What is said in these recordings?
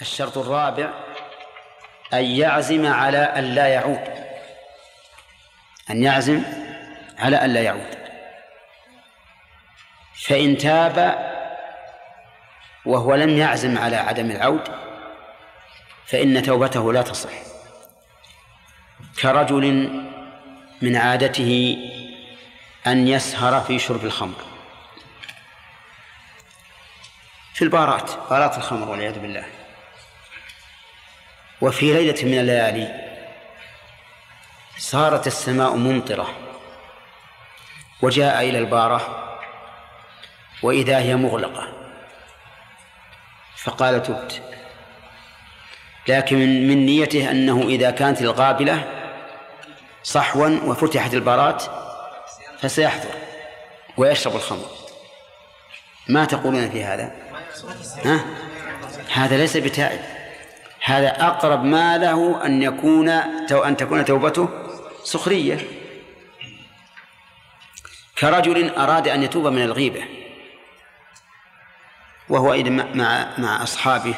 الشرط الرابع أن يعزم على أن لا يعود. أن يعزم على أن لا يعود. فإن تاب وهو لم يعزم على عدم العود فإن توبته لا تصح. كرجل من عادته أن يسهر في شرب الخمر. في البارات بارات الخمر والعياذ بالله. وفي ليلة من الليالي صارت السماء ممطرة وجاء إلى البارة وإذا هي مغلقة. فقال تبت لكن من نيته أنه إذا كانت القابلة صحوا وفتحت البارات فسيحضر ويشرب الخمر. ما تقولون في هذا؟ ها؟ هذا ليس بتائب. هذا أقرب ما له أن يكون أن تكون توبته سخرية. كرجل أراد أن يتوب من الغيبة وهو إذا مع مع أصحابه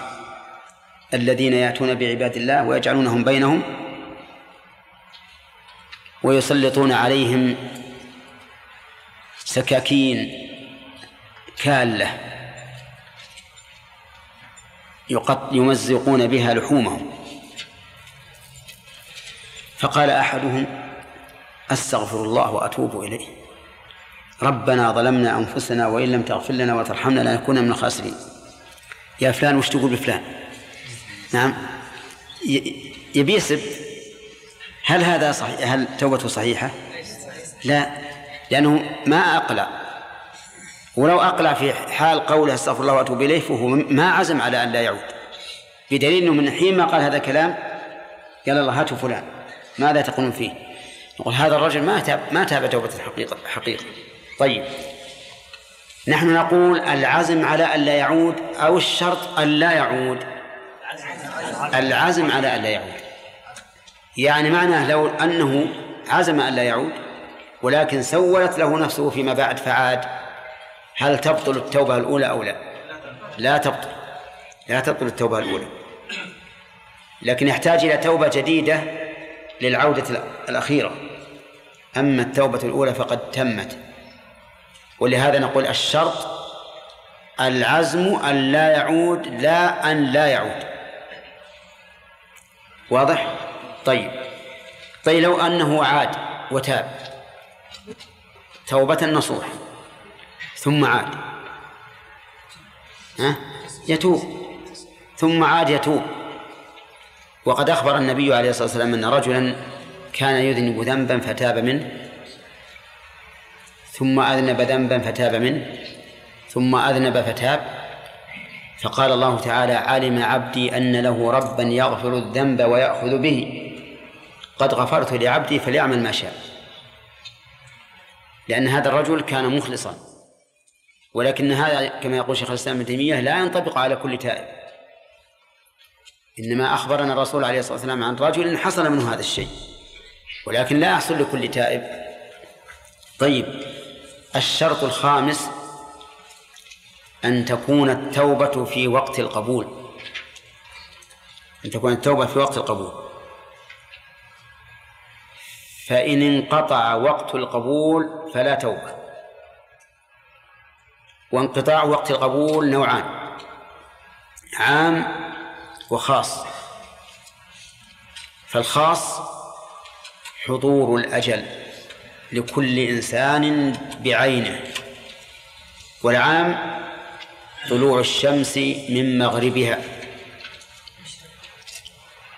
الذين يأتون بعباد الله ويجعلونهم بينهم ويسلطون عليهم سكاكين كالة. يمزقون بها لحومهم. فقال أحدهم أستغفر الله وأتوب إليه. ربنا ظلمنا أنفسنا وإن لم تغفر لنا وترحمنا لنكون من الخاسرين. يا فلان وش تقول بفلان؟ نعم. يبي يسب. هل هذا صحيح؟ هل توبته صحيحة؟ لا. لأنه ما أقلع. ولو أقلع في حال قوله أستغفر الله وأتوب إليه فهو ما عزم على أن لا يعود. بدليل أنه من حين ما قال هذا الكلام قال الله هاتوا فلان. ماذا تقولون فيه؟ نقول هذا الرجل ما تاب ما تاب توبة الحقيقة حقيقة. طيب. نحن نقول العزم على أن لا يعود أو الشرط أن لا يعود؟ العزم على أن لا يعود. يعني معناه لو أنه عزم أن لا يعود ولكن سولت له نفسه فيما بعد فعاد. هل تبطل التوبة الأولى أو لا؟ لا تبطل. لا تبطل التوبة الأولى. لكن يحتاج إلى توبة جديدة للعودة الأخيرة. أما التوبة الأولى فقد تمت. ولهذا نقول الشرط العزم أن لا يعود لا أن لا يعود. واضح؟ طيب. طيب لو أنه عاد وتاب توبة نصوح. ثم عاد. ها؟ يتوب. ثم عاد يتوب. وقد أخبر النبي عليه الصلاة والسلام أن رجلا كان يذنب ذنبا فتاب منه. ثم أذنب ذنبا فتاب منه. ثم أذنب فتاب. فقال الله تعالى علم عبدي أن له ربا يغفر الذنب ويأخذ به. قد غفرت لعبدي فليعمل ما شاء. لأن هذا الرجل كان مخلصا. ولكن هذا كما يقول شيخ الإسلام ابن تيمية لا ينطبق على كل تائب. إنما أخبرنا الرسول عليه الصلاة والسلام عن رجل حصل منه هذا الشيء. ولكن لا يحصل لكل تائب. طيب الشرط الخامس أن تكون التوبة في وقت القبول. أن تكون التوبة في وقت القبول. فإن انقطع وقت القبول فلا توبة. وانقطاع وقت القبول نوعان عام وخاص. فالخاص حضور الأجل لكل إنسان بعينه والعام طلوع الشمس من مغربها.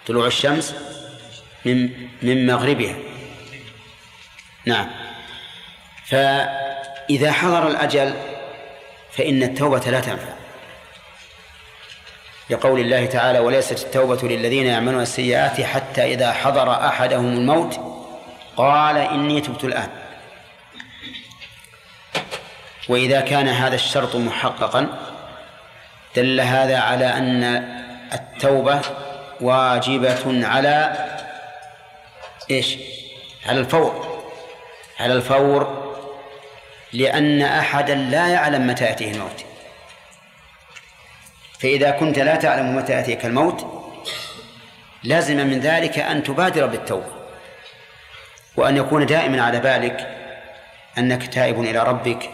طلوع الشمس من من مغربها. نعم. فإذا حضر الأجل فإن التوبة لا تنفع. لقول الله تعالى وليست التوبة للذين يعملون السيئات حتى إذا حضر أحدهم الموت قال إني تبت الآن وإذا كان هذا الشرط محققا دل هذا على أن التوبة واجبة على إيش؟ على الفور. على الفور لأن أحدا لا يعلم متى يأتيه الموت. فإذا كنت لا تعلم متى يأتيك الموت لازم من ذلك أن تبادر بالتوبة وأن يكون دائما على بالك أنك تائب إلى ربك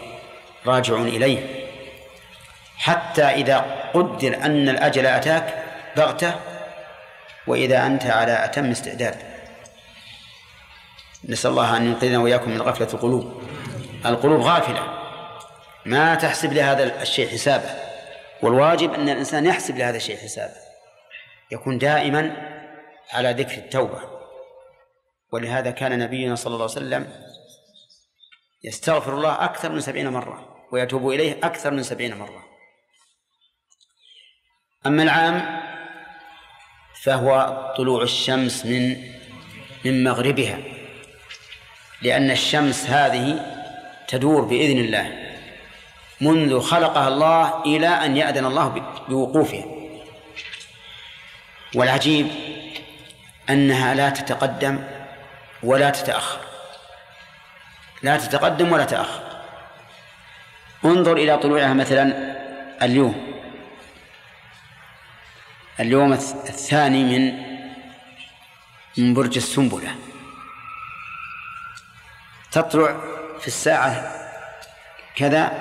راجع إليه. حتى إذا قدر أن الأجل أتاك بغتة وإذا أنت على أتم استعداد. نسأل الله أن ينقذنا وإياكم من غفلة القلوب. القلوب غافلة. ما تحسب لهذا الشيء حسابه. والواجب أن الإنسان يحسب لهذا الشيء حسابه. يكون دائما على ذكر التوبة. ولهذا كان نبينا صلى الله عليه وسلم يستغفر الله أكثر من سبعين مرة ويتوب إليه أكثر من سبعين مرة. أما العام فهو طلوع الشمس من من مغربها. لأن الشمس هذه تدور بإذن الله. منذ خلقها الله إلى أن يأذن الله بوقوفها. والعجيب أنها لا تتقدم ولا تتأخر. لا تتقدم ولا تأخر. انظر إلى طلوعها مثلا اليوم. اليوم الثاني من من برج السنبلة. تطلع في الساعة كذا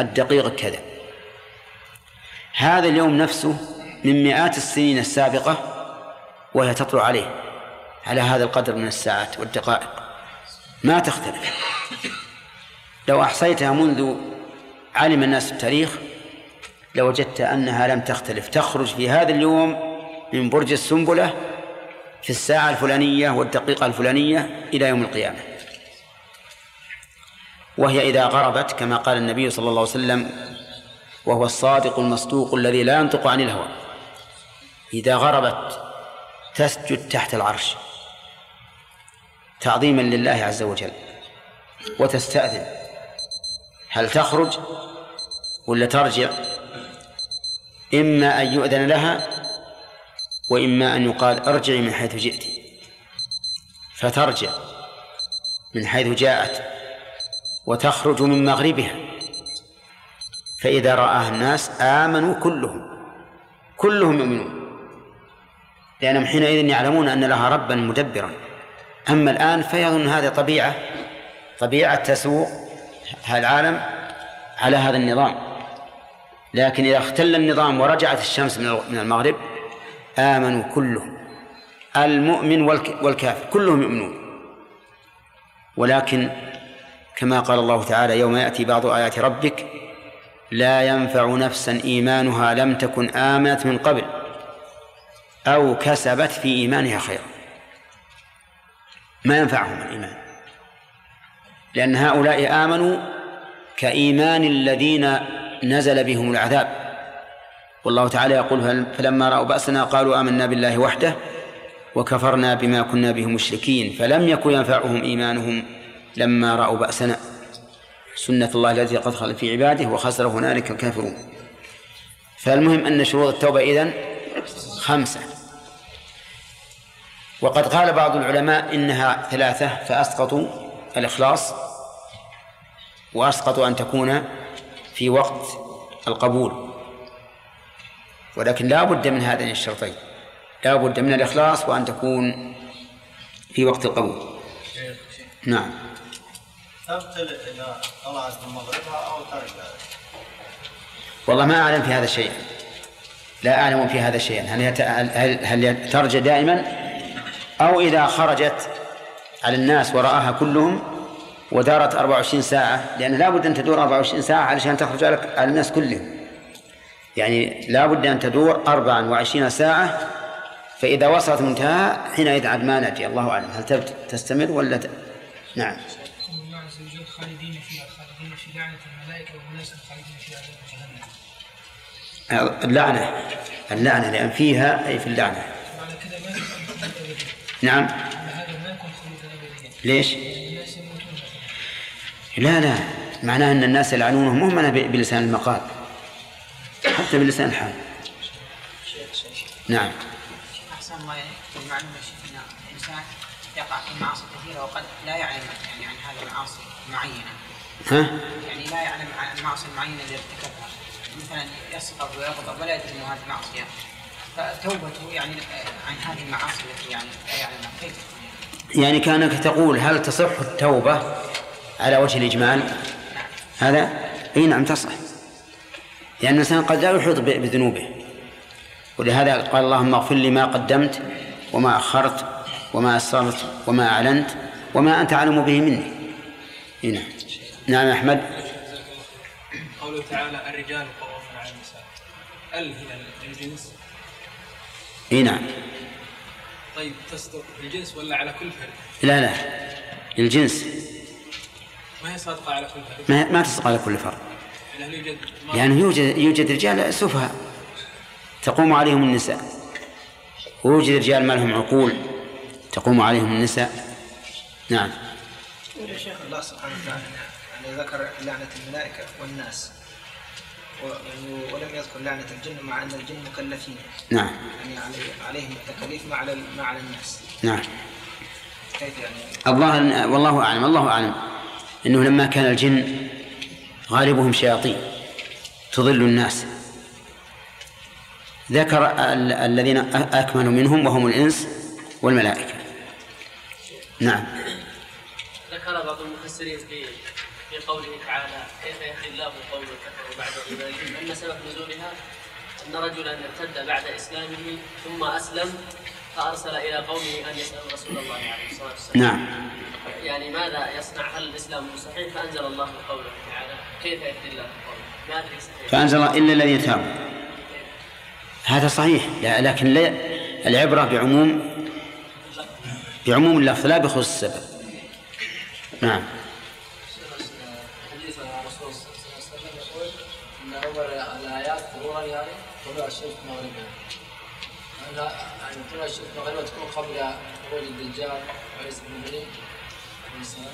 الدقيقة كذا. هذا اليوم نفسه من مئات السنين السابقة وهي تطلع عليه على هذا القدر من الساعات والدقائق. ما تختلف. لو أحصيتها منذ علم الناس التاريخ لوجدت أنها لم تختلف. تخرج في هذا اليوم من برج السنبلة في الساعة الفلانية والدقيقة الفلانية إلى يوم القيامة. وهي إذا غربت كما قال النبي صلى الله عليه وسلم وهو الصادق المصدوق الذي لا ينطق عن الهوى. إذا غربت تسجد تحت العرش تعظيما لله عز وجل وتستأذن. هل تخرج ولا ترجع؟ إما أن يؤذن لها وإما أن يقال أرجعي من حيث جئت. فترجع من حيث جاءت. وتخرج من مغربها. فإذا رآها الناس آمنوا كلهم كلهم يؤمنون. لأنهم حينئذ يعلمون أن لها ربا مدبرا. أما الآن فيظن هذه طبيعة طبيعة تسوق العالم على هذا النظام. لكن إذا اختل النظام ورجعت الشمس من المغرب آمنوا كلهم. المؤمن والكافر كلهم يؤمنون. ولكن كما قال الله تعالى يوم يأتي بعض آيات ربك لا ينفع نفسا إيمانها لم تكن آمنت من قبل أو كسبت في إيمانها خيرا. ما ينفعهم الإيمان. لأن هؤلاء آمنوا كإيمان الذين نزل بهم العذاب. والله تعالى يقول فلما رأوا بأسنا قالوا آمنا بالله وحده وكفرنا بما كنا به مشركين فلم يكن ينفعهم إيمانهم لما رأوا بأسنا. سنة الله التي قد خلت في عباده وخسر هنالك الكافرون. فالمهم أن شروط التوبة إذن خمسة. وقد قال بعض العلماء إنها ثلاثة فأسقطوا الإخلاص وأسقطوا أن تكون في وقت القبول. ولكن لا بد من هذين الشرطين. لا بد من الإخلاص وأن تكون في وقت القبول. نعم. إذا طلعت مغربها أو ترجع والله ما أعلم في هذا شيئا لا أعلم في هذا شيئا. هل هل هل ترجع دائما؟ أو إذا خرجت على الناس ورآها كلهم ودارت 24 ساعة لأن لا بد أن تدور 24 ساعة علشان تخرج على الناس كلهم. يعني لا بد أن تدور 24 ساعة فإذا وصلت منتهى حينئذ عاد ما نأتي. الله أعلم. هل تستمر ولا ت... نعم. اللعنة. اللعنة لأن فيها أي في اللعنة. نعم. ليش؟ لا لا. معناه أن الناس يلعنونهم مو معناه بلسان المقال. حتى بلسان الحال. نعم. أحسن الله المعلومة ان الإنسان يقع في معاصي كثيرة وقد لا يعلم يعني عن هذه المعاصي المعينه ها؟ يعني لا يعلم عن المعاصي المعينة اللي ارتكبها. مثلا يسقط ويغضب ولا يدري إنه هذه معصية؟ فتوبته يعني عن هذه المعاصي التي يعني لا يعلمها كيف يعني كأنك تقول هل تصح التوبة على وجه الإجمال؟ هذا؟ أي نعم تصح. لأن الإنسان قد لا يحيط بذنوبه. ولهذا قال اللهم اغفر لي ما قدمت وما أخرت وما أسررت وما أعلنت وما أنت أعلم به مني. هنا نعم. أحمد. قوله تعالى الرجال قوامون على النساء ال هنا الجنس؟ إي نعم. طيب تصدق الجنس ولا على كل فرد؟ لا لا. الجنس. ما هي صادقة على كل فرد؟ ما ما تصدق على كل فرد. يعني هل يوجد يعني يوجد يوجد رجال سفهاء تقوم عليهم النساء. ويوجد رجال ما لهم عقول تقوم عليهم النساء. نعم. يا شيخ الله سبحانه وتعالى يعني ذكر لعنة الملائكة والناس. ولم يذكر لعنة الجن مع أن الجن مكلفين. نعم. يعني علي- عليهم التكاليف ما على ما على الناس. نعم. كيف يعني؟ الله والله أعلم الله أعلم إنه لما كان الجن غالبهم شياطين تضل الناس. ذكر ال- الذين أ- أكملوا منهم وهم الإنس والملائكة. نعم. ذكر بعض المفسرين في في قوله تعالى كيف يهدي الله كفروا بعد ايمانهم ان سبب نزولها؟ أن رجلا ارتد بعد إسلامه ثم أسلم فأرسل إلى قومه أن يسألوا رسول الله عليه الصلاة والسلام. نعم. يعني ماذا يصنع؟ هل الإسلام صحيح؟ فأنزل الله قوله تعالى كيف يهدي الله قوم ما أدري صحيح. فأنزل إلا الذين تابوا. هذا صحيح. لكن لا العبرة بعموم بعموم اللفظ لا بخصوص السبب. نعم. الشمس مغربها أن- يعني طلوع الشمس مغربها تكون قبل خروج الدجال وعيسى بن مريم. عليه السلام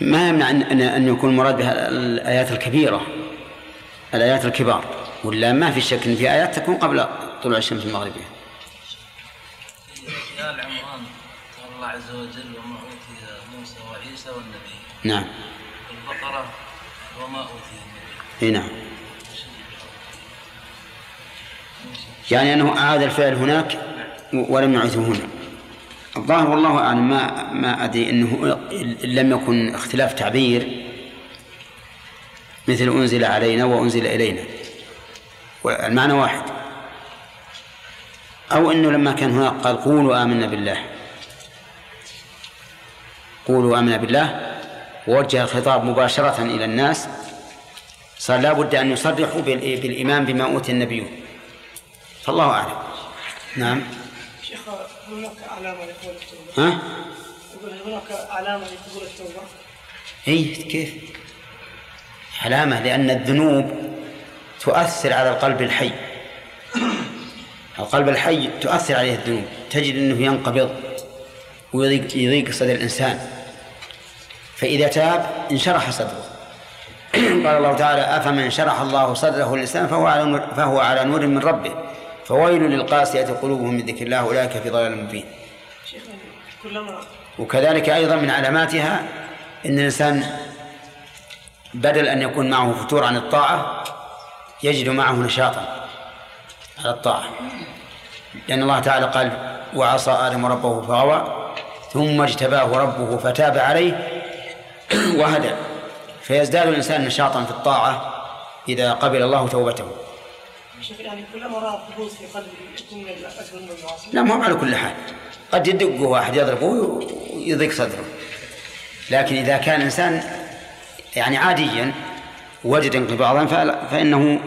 ما يمنع ان ان أن يكون مراد بها الآيات الكبيرة الآيات الكبار ولا ما في شك إن في آيات تكون قبل طلوع الشمس المغربية؟ في آل عمران قال الله عز وجل وما أوتي موسى وعيسى والنبي نعم. البقرة وما أوتي النبي إي نعم. يعني أنه أعاد الفعل هناك ولم يعثه هنا. الظاهر والله أعلم ما ما أدري أنه إن لم يكن اختلاف تعبير مثل أنزل علينا وأنزل إلينا. والمعنى واحد. أو أنه لما كان هناك قال قولوا آمنا بالله. قولوا آمنا بالله. ووجه الخطاب مباشرة إلى الناس. صار لا بد أن يصرحوا بال- بالإيمان بما أوتي النبيون. فالله أعلم. نعم. شيخ هناك علامة لقبول التوبة. ها؟ يقول هناك علامة لقبول التوبة. هي كيف؟ علامة لأن الذنوب تؤثر على القلب الحي. القلب الحي تؤثر عليه الذنوب. تجد أنه ينقبض ويضيق يضيق صدر الإنسان. فإذا تاب انشرح صدره. قال الله تعالى أفمن شرح الله صدره للإسلام فهو على نور فهو على نور من ربه. فويل للقاسية قلوبهم من ذكر الله أولئك في ضلال مبين. وكذلك أيضا من علاماتها أن الإنسان بدل أن يكون معه فتور عن الطاعة يجد معه نشاطا على الطاعة. لأن الله تعالى قال وعصى آدم ربه فغوى ثم اجتباه ربه فتاب عليه وهدى. فيزداد الإنسان نشاطا في الطاعة إذا قبل الله توبته. يعني قبول في من أكثر من المعاصي لا مو على كل حال. قد يدقه واحد يضربه ويضيق صدره. لكن إذا كان الإنسان يعني عاديا وجد انقباضا فإنه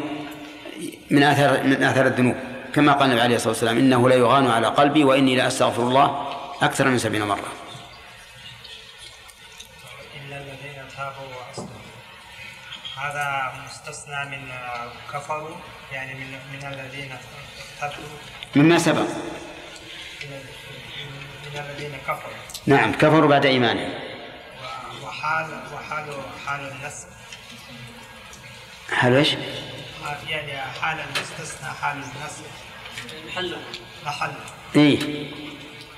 من آثار من آثار الذنوب. كما قال النبي عليه الصلاة والسلام إنه لا يغان على قلبي وإني لأستغفر الله أكثر من سبعين مرة. إلا الذين تابوا هذا مستثنى من كفروا يعني من من الذين ارتدوا مما سبق؟ من من الذين كفروا. نعم كفروا بعد إيمانهم. و- وحال وحال حال النسب هل إيش؟ يعني حال المستثنى حال النسب محله محل. إيه.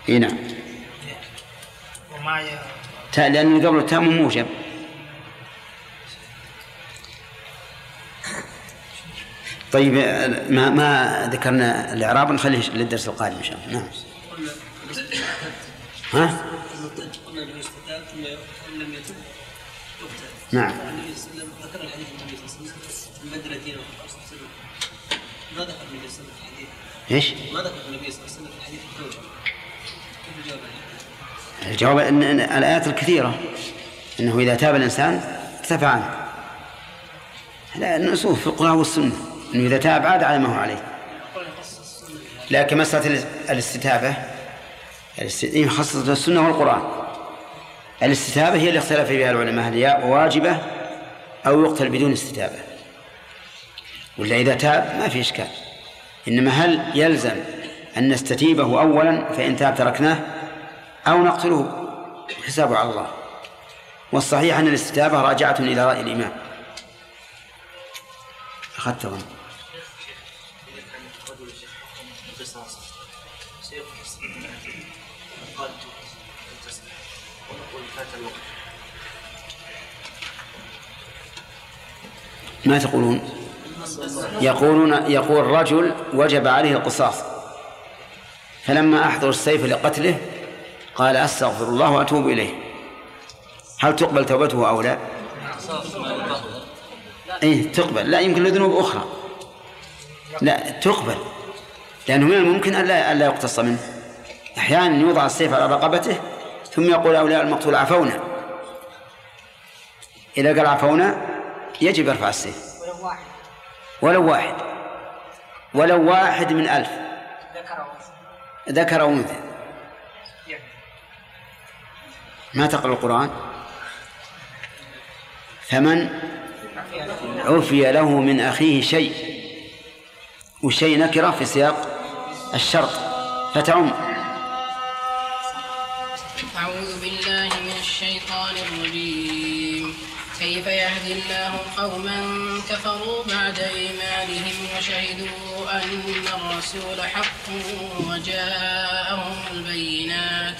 إيه نعم. وما ي... لأن قبل التاء مو موجب. طيب ما ما ذكرنا الإعراب نخليه للدرس القادم إن شاء الله. نعم. ها؟ نعم. ذكر الحديث النبي صلى الله عليه وسلم ما ذكر النبي صلى الله عليه وسلم إيش؟ ما ذكر النبي صلى الله عليه وسلم كيف الجواب؟ الجواب إن الآيات الكثيرة إنه إذا تاب الإنسان ارتفع عنه. لا النصوص في القرآن والسنة. إنه إذا تاب عاد على ما هو عليه. لكن مسألة الاس- الاستتابة الاست- إيه، خاصة السنة والقرآن. الاستتابة هي اللي اختلف فيها العلماء هل هي واجبة أو يقتل بدون استتابة. ولا إذا تاب ما في إشكال. إنما هل يلزم أن نستتيبه اولا فإن تاب تركناه أو نقتله؟ حسابه على الله. والصحيح أن الاستتابة راجعة إلى رأي الإمام. أخذت ظن ما تقولون؟ يقولون يقول رجل وجب عليه القصاص. فلما أحضر السيف لقتله قال أستغفر الله وأتوب إليه. هل تقبل توبته أو لا؟ إيه تقبل. لا يمكن لذنوب أخرى. لا تقبل. لأنه من الممكن ألا ألا يقتص منه. أحيانا يوضع السيف على رقبته ثم يقول أولياء المقتول عفونا. إذا قال عفونا يجب يرفع السيف. ولو واحد. ولو واحد. ولو واحد من ألف. ذكر أو ذكر أو أنثى. ما تقرأ القرآن؟ فمن عفي له من أخيه شيء. وشيء نكرة في سياق الشرط. فتعم. يهدي الله قوما كفروا بعد إيمانهم وشهدوا أن الرسول حق وجاءهم البينات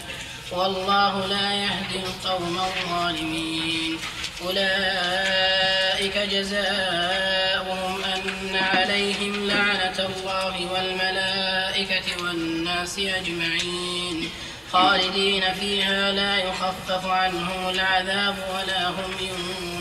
والله لا يهدي القوم الظالمين. أولئك جزاؤهم أن عليهم لعنة الله والملائكة والناس أجمعين. خالدين فيها لا يخفف عنهم العذاب ولا هم ينظرون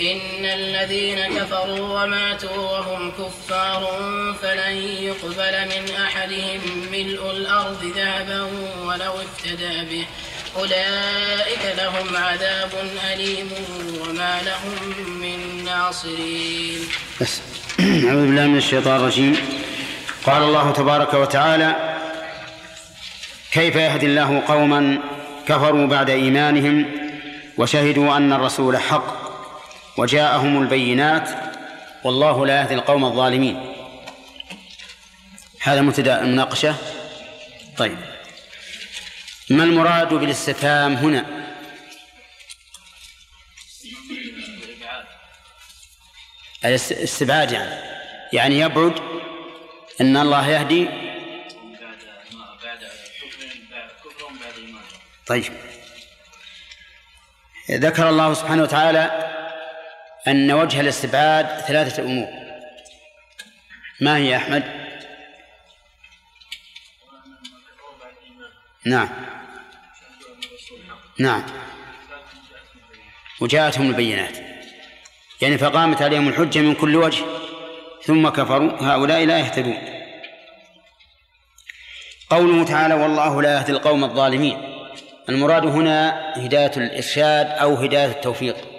إن الذين كفروا وماتوا وهم كفار فلن يقبل من أحدهم ملء الأرض ذهبا ولو افتدى به. أولئك لهم عذاب أليم وما لهم من ناصرين. بس. أعوذ بالله من الشيطان الرجيم. قال الله تبارك وتعالى كيف يهدي الله قوما كفروا بعد إيمانهم وشهدوا أن الرسول حق وجاءهم البينات والله لا يهدي القوم الظالمين. هذا مبتدا المناقشة طيب. ما المراد بالاستفهام هنا؟ الاست- الاستبعاد يعني. يعني يبعد إن الله يهدي. طيب. ذكر الله سبحانه وتعالى أن وجه الاستبعاد ثلاثة أمور. ما هي أحمد؟ نعم. نعم. وجاءتهم البينات. يعني فقامت عليهم الحجة من كل وجه ثم كفروا. هؤلاء لا يهتدون. قوله تعالى والله لا يهدي القوم الظالمين المراد هنا هداية الإرشاد أو هداية التوفيق.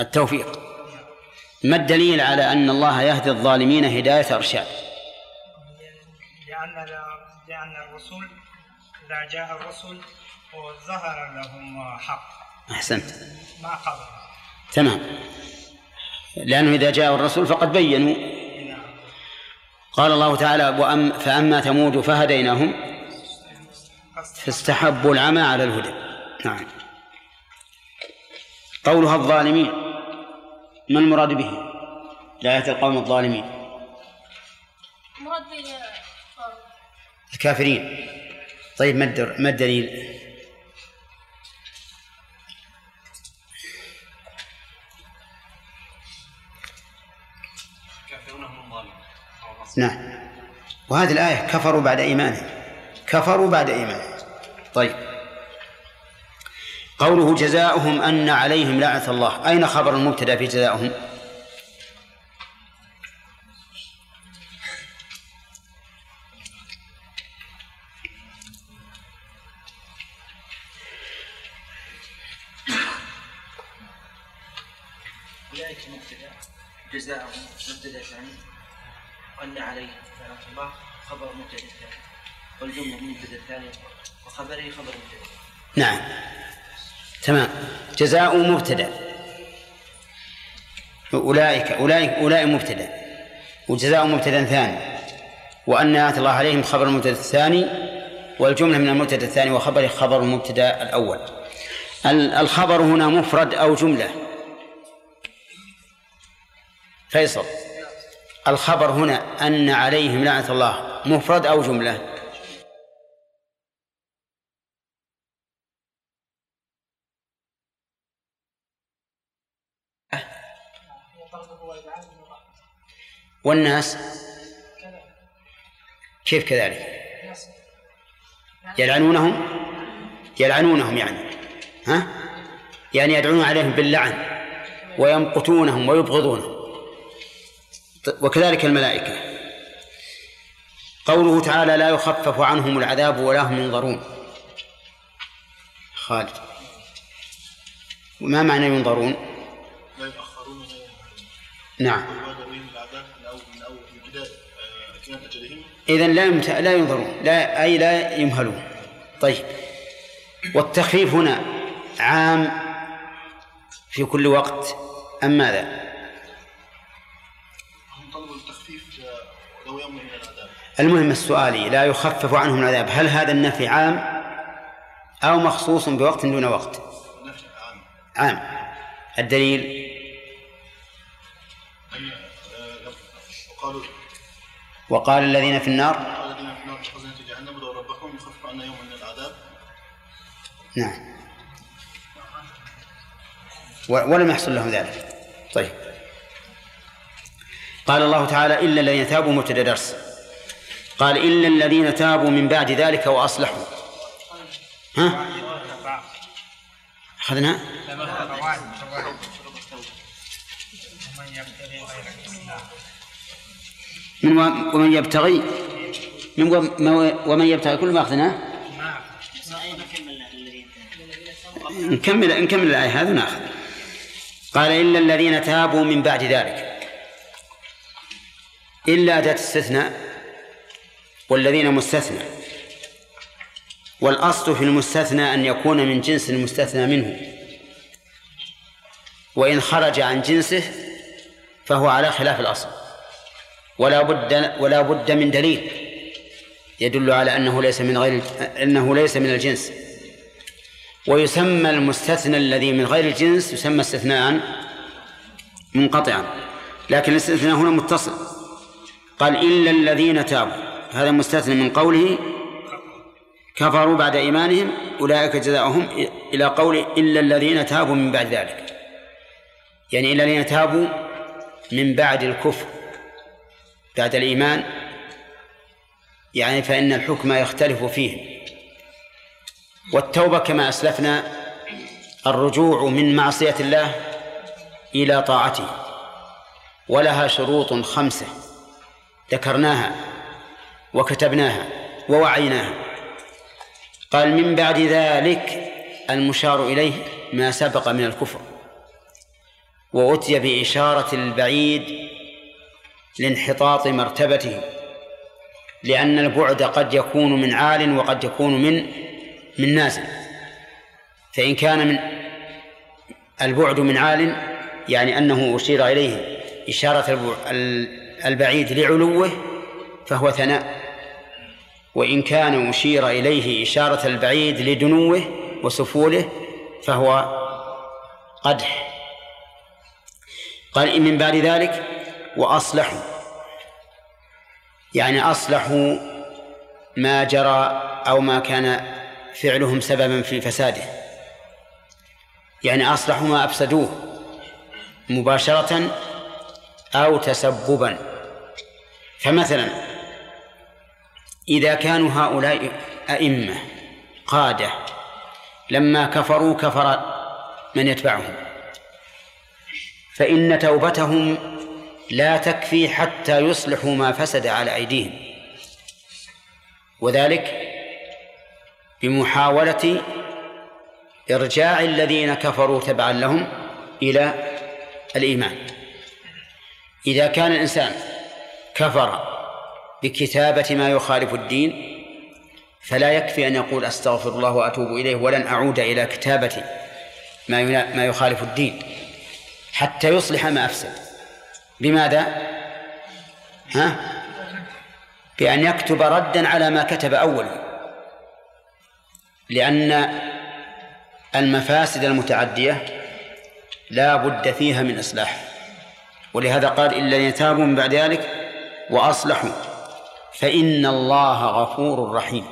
التوفيق. ما الدليل على أن الله يهدي الظالمين هداية إرشاد؟ لأن لأن الرسول إذا جاء الرسل وظهر لهم حق. أحسنت. ما قبل. تمام. لأنه إذا جاء الرسول فقد بينوا. قال الله تعالى وأم فأما ثمود فهديناهم فاستحبوا العمى على الهدى. نعم. قولها الظالمين. ما المراد به؟ لا القوم الظالمين. مراد به الكافرين. طيب ما الدر- ما الدليل؟ كافرون هم الظالمون. نعم. وهذه الآية كفروا بعد إيمانهم. كفروا بعد إيمانهم. طيب. قوله جزاؤهم أن عليهم لعنة الله. أين خبر المبتدأ في جزاؤهم؟ أولئك مبتدأ جزاءهم مبتدأ ثاني. وأن عليه لعنة الله خبر مبتدأ ثاني. والجملة مبتدأ ثاني وخبره خبر مبتدأ. نعم. تمام. جزاء مبتدأ. أولئك أولئك أولئك مبتدأ. وجزاء مبتدأ ثاني. وأن آت الله عليهم خبر المبتدأ الثاني والجملة من المبتدأ الثاني وخبره خبر المبتدأ الأول. ال- الخبر هنا مفرد أو جملة. فيصل. الخبر هنا أن عليهم لعنة الله مفرد أو جملة؟ والناس كيف كذلك؟ يلعنونهم؟ يلعنونهم يعني ها؟ يعني يدعون عليهم باللعن ويمقتونهم ويبغضونهم. وكذلك الملائكة. قوله تعالى لا يخفف عنهم العذاب ولا هم ينظرون خالد. وما معنى ينظرون؟ لا يؤخرون نعم. إذا لا يمت... لا ينظرون لا أي لا يمهلون. طيب. والتخفيف هنا عام في كل وقت أم ماذا؟ هم طلبوا التخفيف لو يوم من العذاب. المهم السؤالي لا يخفف عنهم العذاب هل هذا النفي عام أو مخصوص بوقت دون وقت؟ نفي عام. عام. الدليل؟ أن آه، وقالوا وقال الذين في النار قال الذين في النار خزنة جهنم ادعوا ربكم يخفف عنا يوما من العذاب. نعم. ولم يحصل لهم ذلك. طيب. قال الله تعالى إلا الذين تابوا مبتدأ درس قال إلا الذين تابوا من بعد ذلك وأصلحوا. ها؟ أخذنا؟ من ومن يبتغي من ومن يبتغي. كل ما أخذناه؟ نكمل نكمل الآية هذا ناخذ قال إلا الذين تابوا من بعد ذلك. إلا أداة استثناء والذين مستثنى. والأصل في المستثنى أن يكون من جنس المستثنى منه. وإن خرج عن جنسه فهو على خلاف الأصل. ولا بد ولا بد من دليل يدل على أنه ليس من غير أنه ليس من الجنس. ويسمى المستثنى الذي من غير الجنس يسمى استثناء منقطعا لكن الاستثناء هنا متصل. قال إلا الذين تابوا هذا مستثنى من قوله كفروا بعد إيمانهم أولئك جزاؤهم إلى قول إلا الذين تابوا من بعد ذلك. يعني إلا الذين تابوا من بعد الكفر. بعد الإيمان يعني فإن الحكم يختلف فيه. والتوبة كما أسلفنا الرجوع من معصية الله إلى طاعته ولها شروط خمسة ذكرناها وكتبناها ووعيناها. قال من بعد ذلك المشار إليه ما سبق من الكفر وأتي بإشارة البعيد لانحطاط مرتبته لأن البعد قد يكون من عال وقد يكون من من نازل فإن كان من البعد من عال يعني أنه أشير إليه إشارة البعيد لعلوه فهو ثناء. وإن كان أشير إليه إشارة البعيد لدنوه وسفوله فهو قدح. قال من بعد ذلك وأصلحوا. يعني أصلحوا ما جرى أو ما كان فعلهم سببا في فساده. يعني أصلحوا ما أفسدوه مباشرة أو تسببا. فمثلا إذا كانوا هؤلاء أئمة قادة لما كفروا كفر من يتبعهم. فإن توبتهم لا تكفي حتى يصلحوا ما فسد على أيديهم. وذلك بمحاولة إرجاع الذين كفروا تبعا لهم إلى الإيمان. إذا كان الإنسان كفر بكتابة ما يخالف الدين فلا يكفي أن يقول أستغفر الله وأتوب إليه ولن أعود إلى كتابة ما ما يخالف الدين حتى يصلح ما أفسد. بماذا؟ ها؟ بأن يكتب ردا على ما كتب أولا لأن المفاسد المتعدية لا بد فيها من إصلاح ولهذا قال إلا إلذين تابوا من بعد ذلك وأصلحوا فإن الله غفور رحيم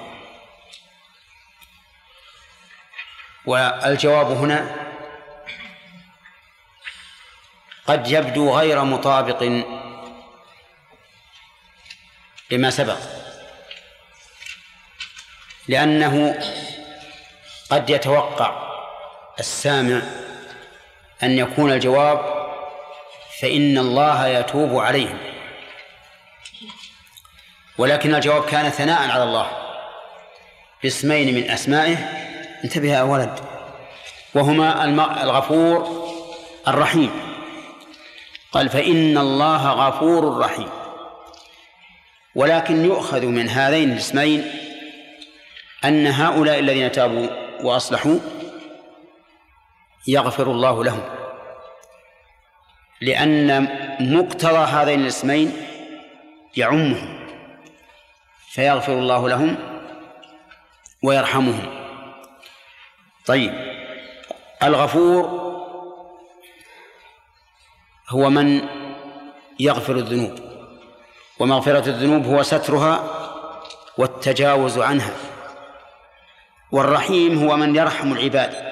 والجواب هنا قد يبدو غير مطابق لما سبق لأنه قد يتوقع السامع أن يكون الجواب فإن الله يتوب عليهم. ولكن الجواب كان ثناء على الله باسمين من أسمائه. انتبه يا ولد وهما الغفور الرحيم. قال فإن الله غفور رحيم. ولكن يؤخذ من هذين الاسمين أن هؤلاء الذين تابوا وأصلحوا يغفر الله لهم. لأن مقتضى هذين الاسمين يعمهم فيغفر الله لهم ويرحمهم. طيب الغفور هو من يغفر الذنوب ومغفرة الذنوب هو سترها والتجاوز عنها والرحيم هو من يرحم العباد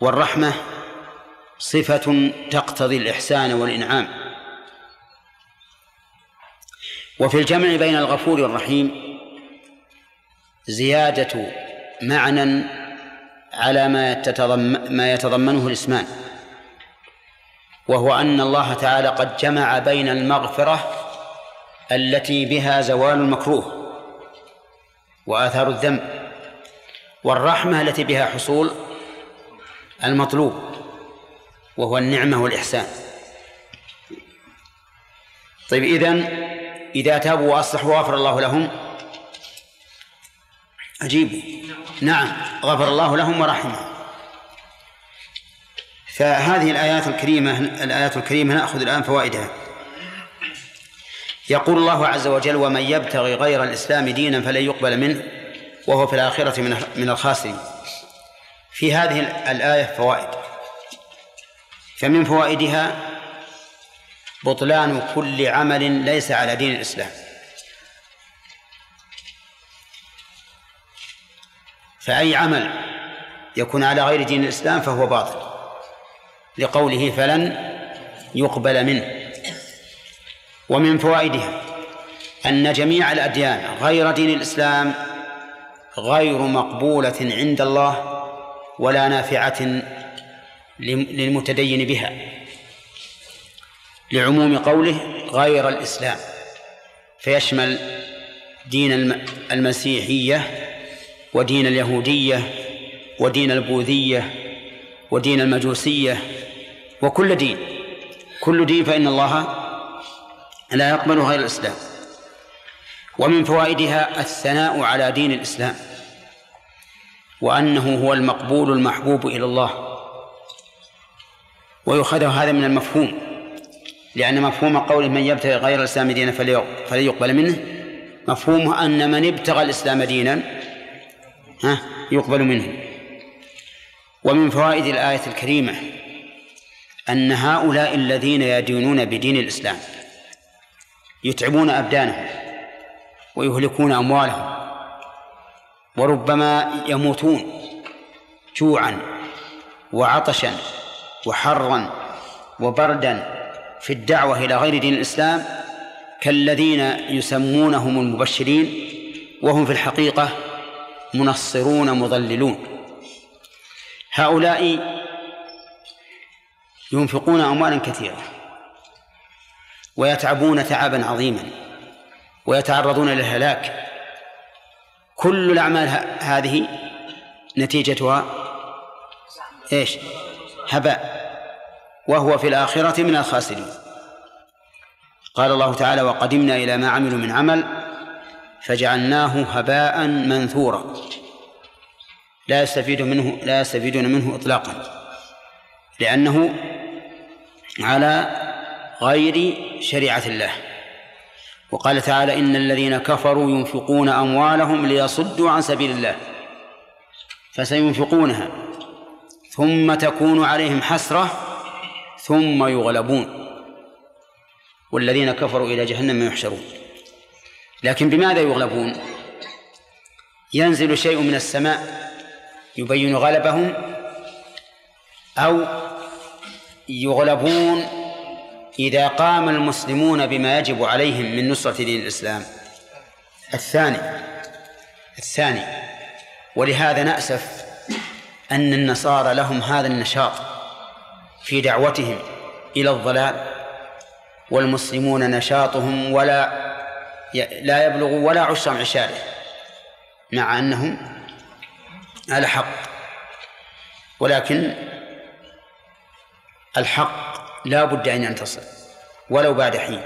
والرحمة صفة تقتضي الإحسان والإنعام. وفي الجمع بين الغفور والرحيم زيادة معنى على ما ما يتضمنه الإسمان. وهو أن الله تعالى قد جمع بين المغفرة التي بها زوال المكروه وآثار الذنب والرحمة التي بها حصول المطلوب وهو النعمة والإحسان. طيب إذن إذا تابوا وأصلحوا غفر الله لهم أجيبوا. نعم غفر الله لهم ورحمهم فهذه الآيات الكريمة الآيات الكريمة نأخذ الآن فوائدها. يقول الله عز وجل ومن يبتغي غير الإسلام دينا فلن يقبل منه وهو في الآخرة من من الخاسرين. في هذه الآية فوائد. فمن فوائدها بطلان كل عمل ليس على دين الإسلام. فأي عمل يكون على غير دين الإسلام فهو باطل. لقوله فلن يقبل منه. ومن فوائدها أن جميع الأديان غير دين الإسلام غير مقبولة عند الله ولا نافعة للمتدين بها. لعموم قوله غير الإسلام فيشمل دين المسيحية ودين اليهودية ودين البوذية ودين المجوسية وكل دين. كل دين فإن الله لا يقبل غير الإسلام. ومن فوائدها الثناء على دين الإسلام. وأنه هو المقبول المحبوب إلى الله. ويؤخذ هذا من المفهوم. لأن مفهوم قول من يبتغي غير الإسلام دينا فلن يقبل منه. مفهومه أن من ابتغى الإسلام دينا ها يقبل منه. ومن فوائد الآية الكريمة أن هؤلاء الذين يدينون بدين الإسلام يتعبون أبدانهم ويهلكون أموالهم وربما يموتون جوعا وعطشا وحرا وبردا في الدعوة إلى غير دين الإسلام كالذين يسمونهم المبشرين وهم في الحقيقة منصرون مضللون. هؤلاء ينفقون أموالا كثيرة ويتعبون تعبا عظيما ويتعرضون للهلاك. كل الأعمال هذه نتيجتها إيش؟ هباء وهو في الآخرة من الخاسرين. قال الله تعالى وقدمنا إلى ما عملوا من عمل فجعلناه هباء منثورا. لا يستفيد منه لا يستفيدون منه إطلاقا. لأنه على غير شريعة الله. وقال تعالى إن الذين كفروا ينفقون أموالهم ليصدوا عن سبيل الله. فسينفقونها. ثم تكون عليهم حسرة ثم يغلبون. والذين كفروا إلى جهنم يحشرون. لكن بماذا يغلبون؟ ينزل شيء من السماء. يبين غلبهم أو يغلبون إذا قام المسلمون بما يجب عليهم من نصرة دين الإسلام. الثاني الثاني ولهذا نأسف أن النصارى لهم هذا النشاط في دعوتهم إلى الضلال والمسلمون نشاطهم ولا لا يبلغ ولا عشر عشارة مع أنهم على حق. ولكن الحق لا بد أن ينتصر ولو بعد حين.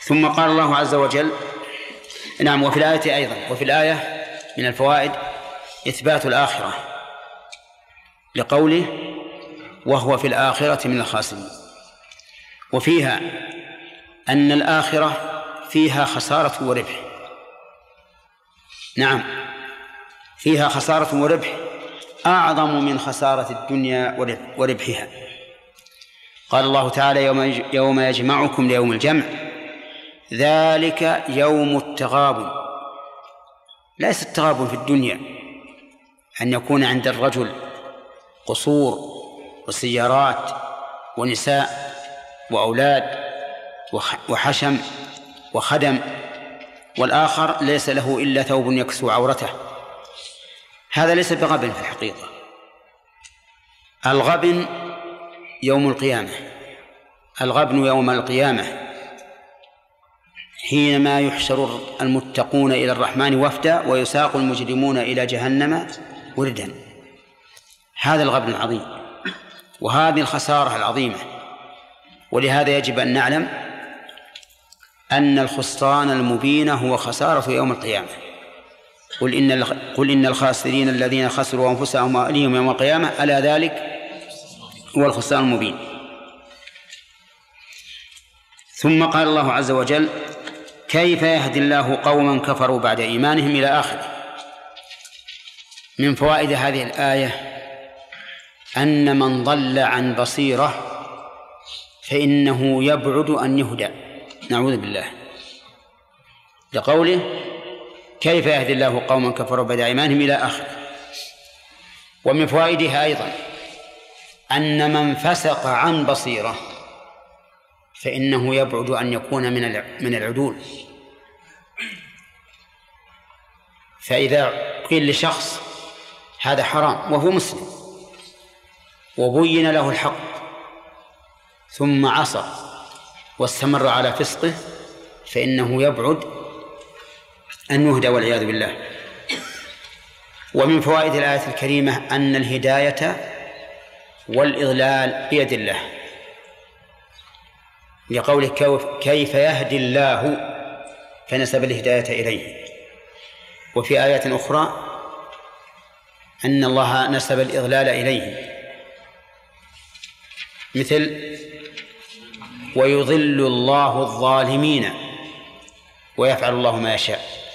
ثم قال الله عز وجل نعم وفي الآية أيضا وفي الآية من الفوائد إثبات الآخرة لقوله وهو في الآخرة من الخاسرين. وفيها أن الآخرة فيها خسارة وربح. نعم. فيها خسارة وربح أعظم من خسارة الدنيا وربحها. قال الله تعالى يوم يوم يجمعكم ليوم الجمع. ذلك يوم التغابن. ليس التغابن في الدنيا أن يكون عند الرجل قصور وسيارات ونساء وأولاد وحشم وخدم والآخر ليس له إلا ثوب يكسو عورته. هذا ليس بغبن في الحقيقة. الغبن يوم القيامة. الغبن يوم القيامة. حينما يحشر المتقون إلى الرحمن وفدا ويساق المجرمون إلى جهنم وردا. هذا الغبن العظيم. وهذه الخسارة العظيمة. ولهذا يجب أن نعلم أن الخسران المبين هو خسارة يوم القيامة. قل إن قل إن الخاسرين الذين خسروا أنفسهم وأهليهم يوم القيامة ألا ذلك هو الخسران المبين. ثم قال الله عز وجل كيف يهدي الله قوما كفروا بعد إيمانهم إلى آخره؟ من فوائد هذه الآية أن من ضل عن بصيرة فإنه يبعد أن يهدى. نعوذ بالله. لقوله كيف يهدي الله قوما كفروا بعد إيمانهم إلى آخره؟ ومن فوائدها أيضا أن من فسق عن بصيرة فإنه يبعد أن يكون من من العدول. فإذا قيل لشخص هذا حرام وهو مسلم وبين له الحق ثم عصى واستمر على فسقه فإنه يبعد أن يهدى والعياذ بالله. ومن فوائد الآية الكريمة أن الهداية والإضلال بيد الله لقوله كيف يهدي الله فنسب الهداية إليه. وفي آيات أخرى أن الله نسب الإضلال إليه. مثل ويضل الله الظالمين ويفعل الله ما يشاء.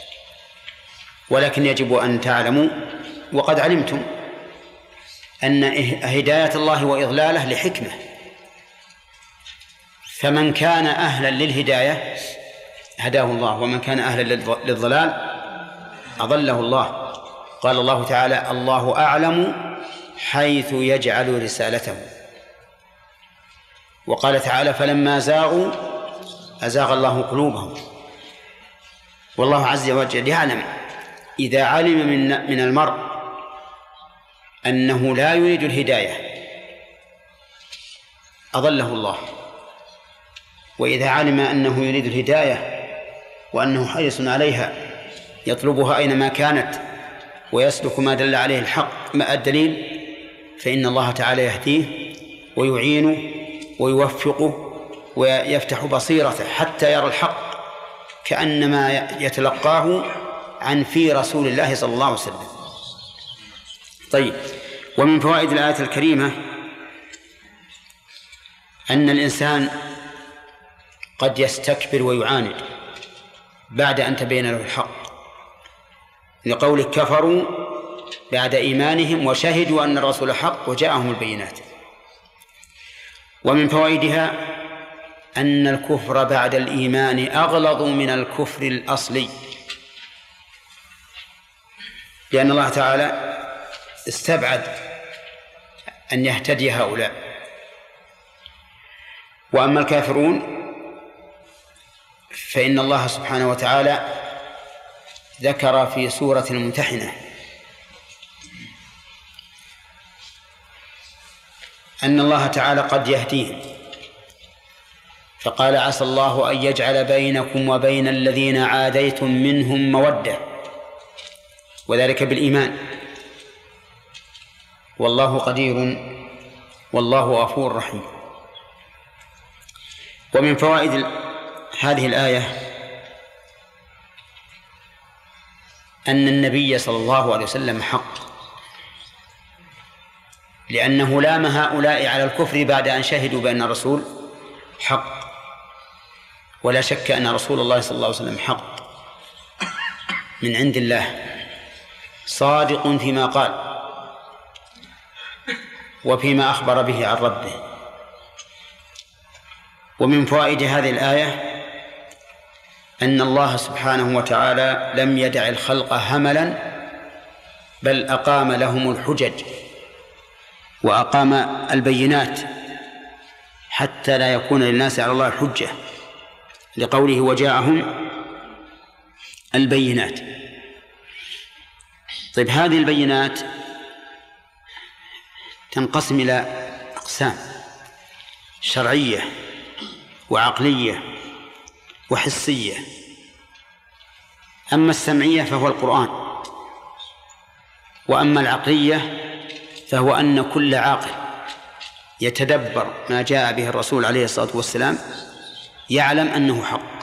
ولكن يجب أن تعلموا وقد علمتم أن هداية الله وإضلاله لحكمة. فمن كان أهلا للهداية هداه الله ومن كان أهلا للضلال أضله الله. قال الله تعالى الله أعلم حيث يجعل رسالته. وقال تعالى فلما زاغوا أزاغ الله قلوبهم. والله عز وجل يعلم إذا علم من من المرء أنه لا يريد الهداية أضله الله. وإذا علم أنه يريد الهداية وأنه حريص عليها يطلبها أينما كانت ويسلك ما دل عليه الحق ما الدليل فإن الله تعالى يهديه ويعينه ويوفقه ويفتح بصيرته حتى يرى الحق كأنما يتلقاه عن في رسول الله صلى الله عليه وسلم. طيب ومن فوائد الآية الكريمة أن الإنسان قد يستكبر ويعاند بعد أن تبين له الحق لقول كفروا بعد إيمانهم وشهدوا أن الرسول حق وجاءهم البينات. ومن فوائدها أن الكفر بعد الإيمان أغلظ من الكفر الأصلي. لأن الله تعالى استبعد أن يهتدي هؤلاء. وأما الكافرون فإن الله سبحانه وتعالى ذكر في سورة الممتحنة أن الله تعالى قد يهديهم فقال عسى الله أن يجعل بينكم وبين الذين عاديتم منهم مودة. وذلك بالإيمان. والله قدير والله غفور رحيم. ومن فوائد هذه الآية أن النبي صلى الله عليه وسلم حق. لأنه لام هؤلاء على الكفر بعد أن شهدوا بأن الرسول حق. ولا شك أن رسول الله صلى الله عليه وسلم حق من عند الله. صادق فيما قال وفيما أخبر به عن ربه. ومن فوائد هذه الآية أن الله سبحانه وتعالى لم يدع الخلق هملا بل أقام لهم الحجج وأقام البينات حتى لا يكون للناس على الله حجة. لقوله وجاءهم البينات. طيب هذه البينات تنقسم إلى أقسام شرعية وعقلية وحسية. أما السمعية فهو القرآن وأما العقلية فهو أن كل عاقل يتدبر ما جاء به الرسول عليه الصلاة والسلام يعلم أنه حق.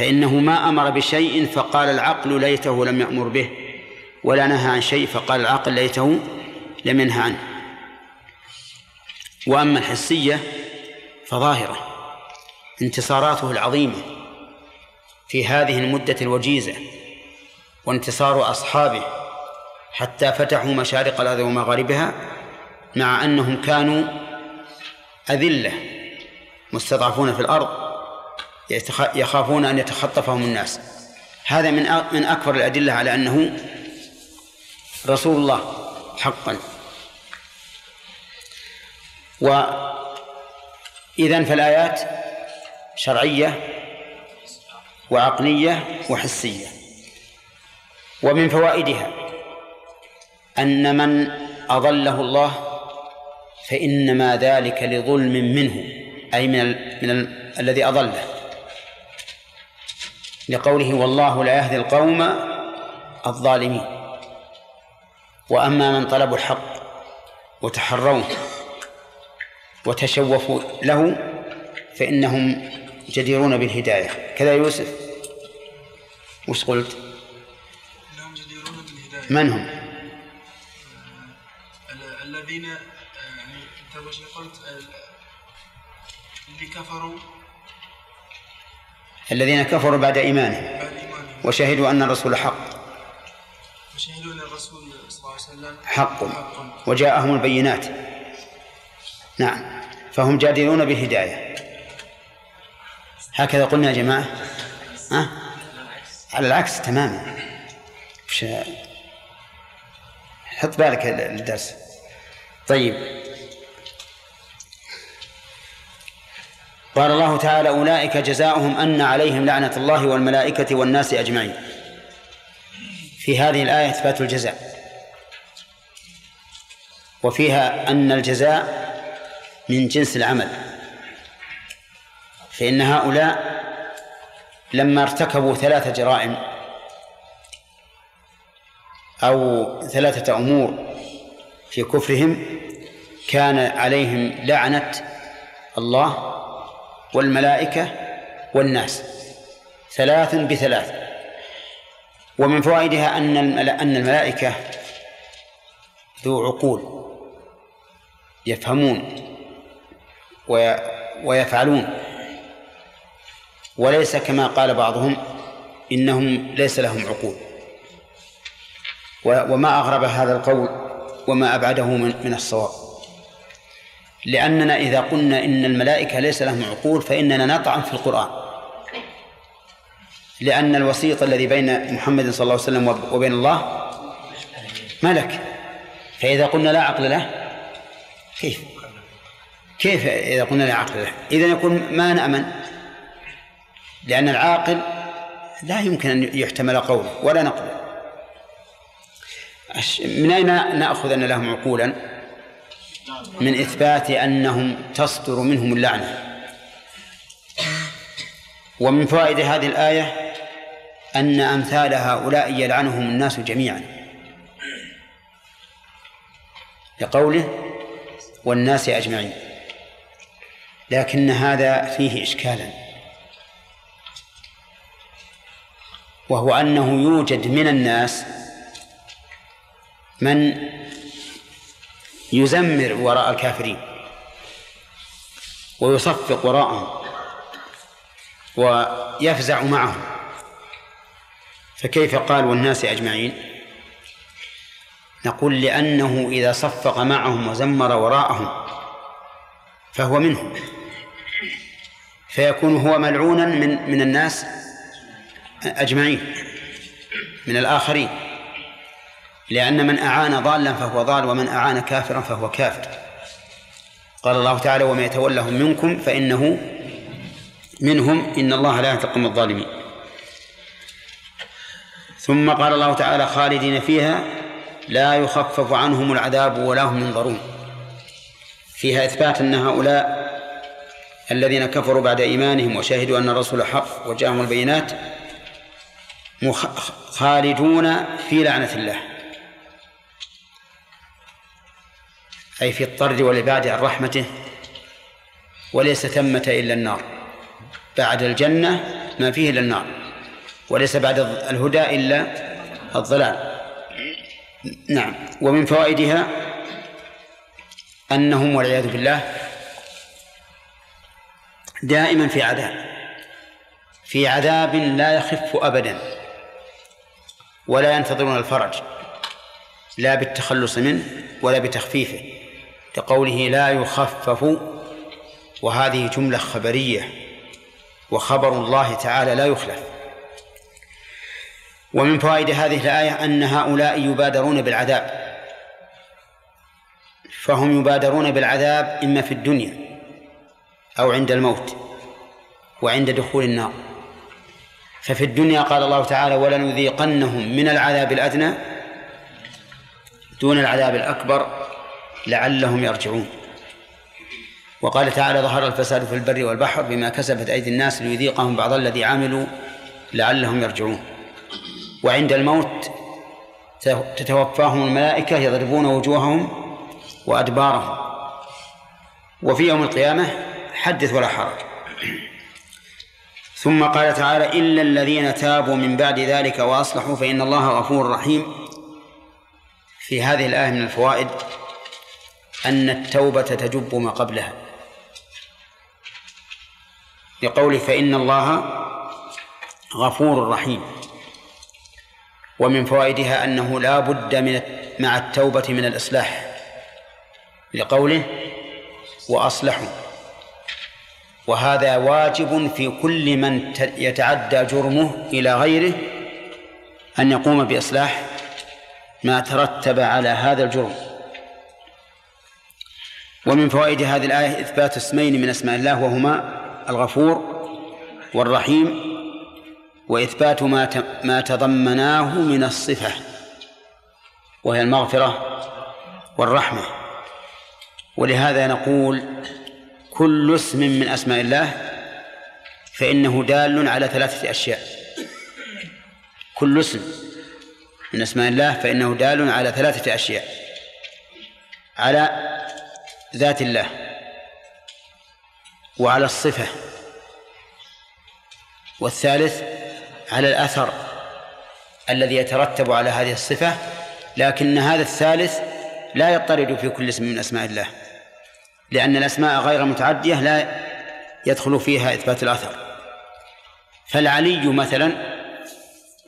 فإنه ما أمر بشيء فقال العقل ليته لم يأمر به ولا نهى عن شيء فقال العقل ليته لم ينهى عنه. وأما الحسية فظاهرة انتصاراته العظيمة في هذه المدة الوجيزة وانتصار أصحابه حتى فتحوا مشارق الأرض ومغاربها مع أنهم كانوا أذلة مستضعفون في الأرض. يخافون أن يتخطفهم الناس. هذا من من أكبر الأدلة على أنه رسول الله حقا. وإذا فالآيات شرعية وعقلية وحسية. ومن فوائدها أن من أضله الله فإنما ذلك لظلم منه أي من من ال الذي أضله. لقوله والله لا يهدي القوم الظالمين. وأما من طلبوا الحق وتحروه وتشوفوا له فإنهم جديرون بالهداية. كذا يوسف؟ وش قلت؟ إنهم جديرون بالهداية. من هم؟ ال- الذين آه، يعني وش قلت؟ ال- اللي كفروا الذين كفروا بعد إيمانهم وشهدوا أن الرسول حق. وشهدوا أن الرسول صلى الله عليه وسلم حق. وجاءهم البينات. نعم. فهم جادلون بالهداية. هكذا قلنا يا جماعة. ها؟ على العكس تماما. حط بالك الدرس طيب. قال الله تعالى أولئك جزاؤهم أن عليهم لعنة الله والملائكة والناس أجمعين. في هذه الآية إثبات الجزاء. وفيها أن الجزاء من جنس العمل. فإن هؤلاء لما ارتكبوا ثلاث جرائم أو ثلاثة أمور في كفرهم كان عليهم لعنة الله والملائكة والناس. ثلاث بثلاث. ومن فوائدها أن أن الملائكة ذو عقول. يفهمون ويفعلون. وليس كما قال بعضهم إنهم ليس لهم عقول. وما أغرب هذا القول وما أبعده من الصواب. لأننا إذا قلنا إن الملائكة ليس لهم عقول فإننا نطعن في القرآن. لأن الوسيط الذي بين محمد صلى الله عليه وسلم وبين الله ملك. فإذا قلنا لا عقل له كيف؟ كيف إذا قلنا لا عقل له؟ إذا يكون ما نأمن. لأن العاقل لا يمكن أن يحتمل قوله ولا نقله من أين نأخذ أن لهم عقولا؟ من إثبات أنهم تصدر منهم اللعنة. ومن فوائد هذه الآية أن أمثال هؤلاء يلعنهم الناس جميعا. لقوله والناس أجمعين. لكن هذا فيه إشكالا. وهو أنه يوجد من الناس من يزمر وراء الكافرين ويصفق وراءهم ويفزع معهم. فكيف قال والناس أجمعين؟ نقول لأنه إذا صفق معهم وزمر وراءهم فهو منهم فيكون هو ملعونا من من الناس أجمعين من الآخرين. لأن من أعان ضالا فهو ضال ومن أعان كافرا فهو كافر. قال الله تعالى ومن يتولهم منكم فإنه منهم إن الله لا يهدي الظالمين. ثم قال الله تعالى خالدين فيها لا يخفف عنهم العذاب ولا هم ينظرون فيها إثبات أن هؤلاء الذين كفروا بعد إيمانهم وشهدوا أن الرسول حق وجاءهم البينات خالدون في لعنة الله. أي في الطرد والإبعاد عن رحمته وليس ثمة إلا النار. بعد الجنة ما فيه إلا النار وليس بعد الهدى إلا الضلال. نعم. ومن فوائدها أنهم والعياذ بالله دائما في عذاب في عذاب لا يخف أبدا ولا ينتظرون الفرج لا بالتخلص منه ولا بتخفيفه. لقوله لا يخفف وهذه جملة خبرية وخبر الله تعالى لا يخلف. ومن فوائد هذه الآية أن هؤلاء يبادرون بالعذاب. فهم يبادرون بالعذاب إما في الدنيا أو عند الموت وعند دخول النار. ففي الدنيا قال الله تعالى ولنذيقنهم من العذاب الأدنى دون العذاب الأكبر لعلهم يرجعون. وقال تعالى ظهر الفساد في البر والبحر بما كسبت أيدي الناس ليذيقهم بعض الذي عملوا لعلهم يرجعون. وعند الموت تتوفاهم الملائكة يضربون وجوههم وأدبارهم. وفي يوم القيامة حدث ولا حرج. ثم قال تعالى إلا الذين تابوا من بعد ذلك وأصلحوا فإن الله غفور رحيم. في هذه الآية من الفوائد أن التوبة تجب ما قبلها. لقوله فإن الله غفور رحيم. ومن فوائدها أنه لا بد من مع التوبة من الإصلاح. لقوله وأصلحوا. وهذا واجب في كل من يتعدى جرمه إلى غيره أن يقوم بإصلاح ما ترتب على هذا الجرم. ومن فوائد هذه الآية إثبات اسمين من أسماء الله وهما الغفور والرحيم وإثبات ما ما تضمناه من الصفة وهي المغفرة والرحمة. ولهذا نقول كل اسم من أسماء الله فإنه دال على ثلاثة أشياء. كل اسم من أسماء الله فإنه دال على ثلاثة أشياء. على ذات الله وعلى الصفة. والثالث على الأثر الذي يترتب على هذه الصفة لكن هذا الثالث لا يضطرد في كل اسم من أسماء الله لأن الأسماء غير متعدية لا يدخل فيها إثبات الأثر. فالعلي مثلا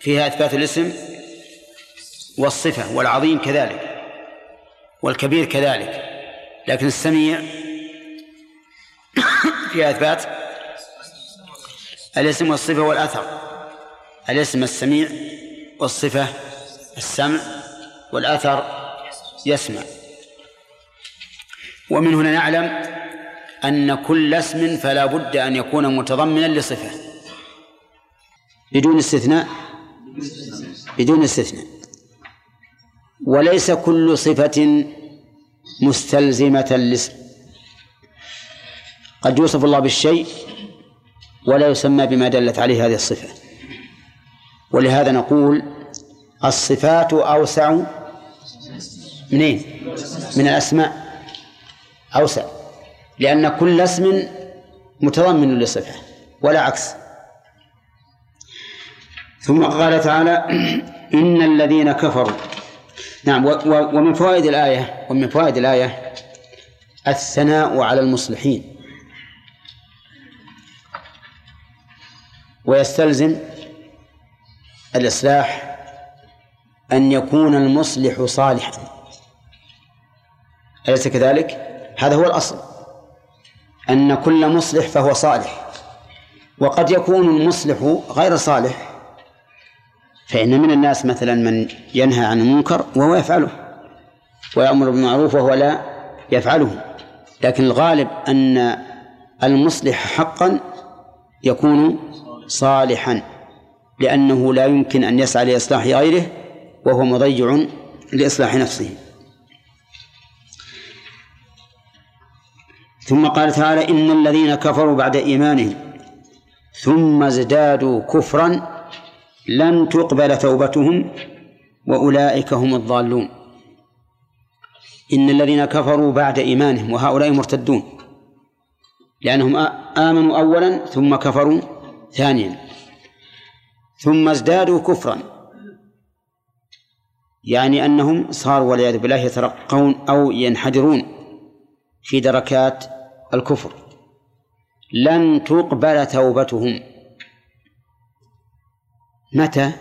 فيها إثبات الاسم والصفة والعظيم كذلك والكبير كذلك. لكن السميع فيها إثبات الاسم والصفة والأثر. الاسم السميع والصفة السمع والأثر يسمع. ومن هنا نعلم أن كل اسم فلا بد أن يكون متضمنا لصفة. بدون استثناء. بدون استثناء. وليس كل صفة مستلزمة للاسم قد يوصف الله بالشيء ولا يسمى بما دلت عليه هذه الصفة. ولهذا نقول الصفات أوسع منين؟ من الأسماء. أوسع. لأن كل اسم متضمن لصفة ولا عكس. ثم قال تعالى إن الذين كفروا نعم ومن فوائد الآية ومن فوائد الآية الثناء على المصلحين. ويستلزم الإصلاح أن يكون المصلح صالحا. أليس كذلك؟ هذا هو الأصل. أن كل مصلح فهو صالح. وقد يكون المصلح غير صالح فإن من الناس مثلا من ينهى عن المنكر وهو يفعله ويأمر بالمعروف وهو لا يفعله. لكن الغالب أن المصلح حقا يكون صالحا لأنه لا يمكن أن يسعى لإصلاح غيره وهو مضيع لإصلاح نفسه. ثم قال تعالى إن الذين كفروا بعد إيمانهم ثم ازدادوا كفرا لن تقبل توبتهم وأولئك هم الضالون. إن الذين كفروا بعد إيمانهم وهؤلاء مرتدون لأنهم آمنوا أولا ثم كفروا ثانيا ثم ازدادوا كفرا. يعني أنهم صاروا والعياذ بالله يترقون أو ينحدرون في دركات الكفر. لن تقبل توبتهم. متى؟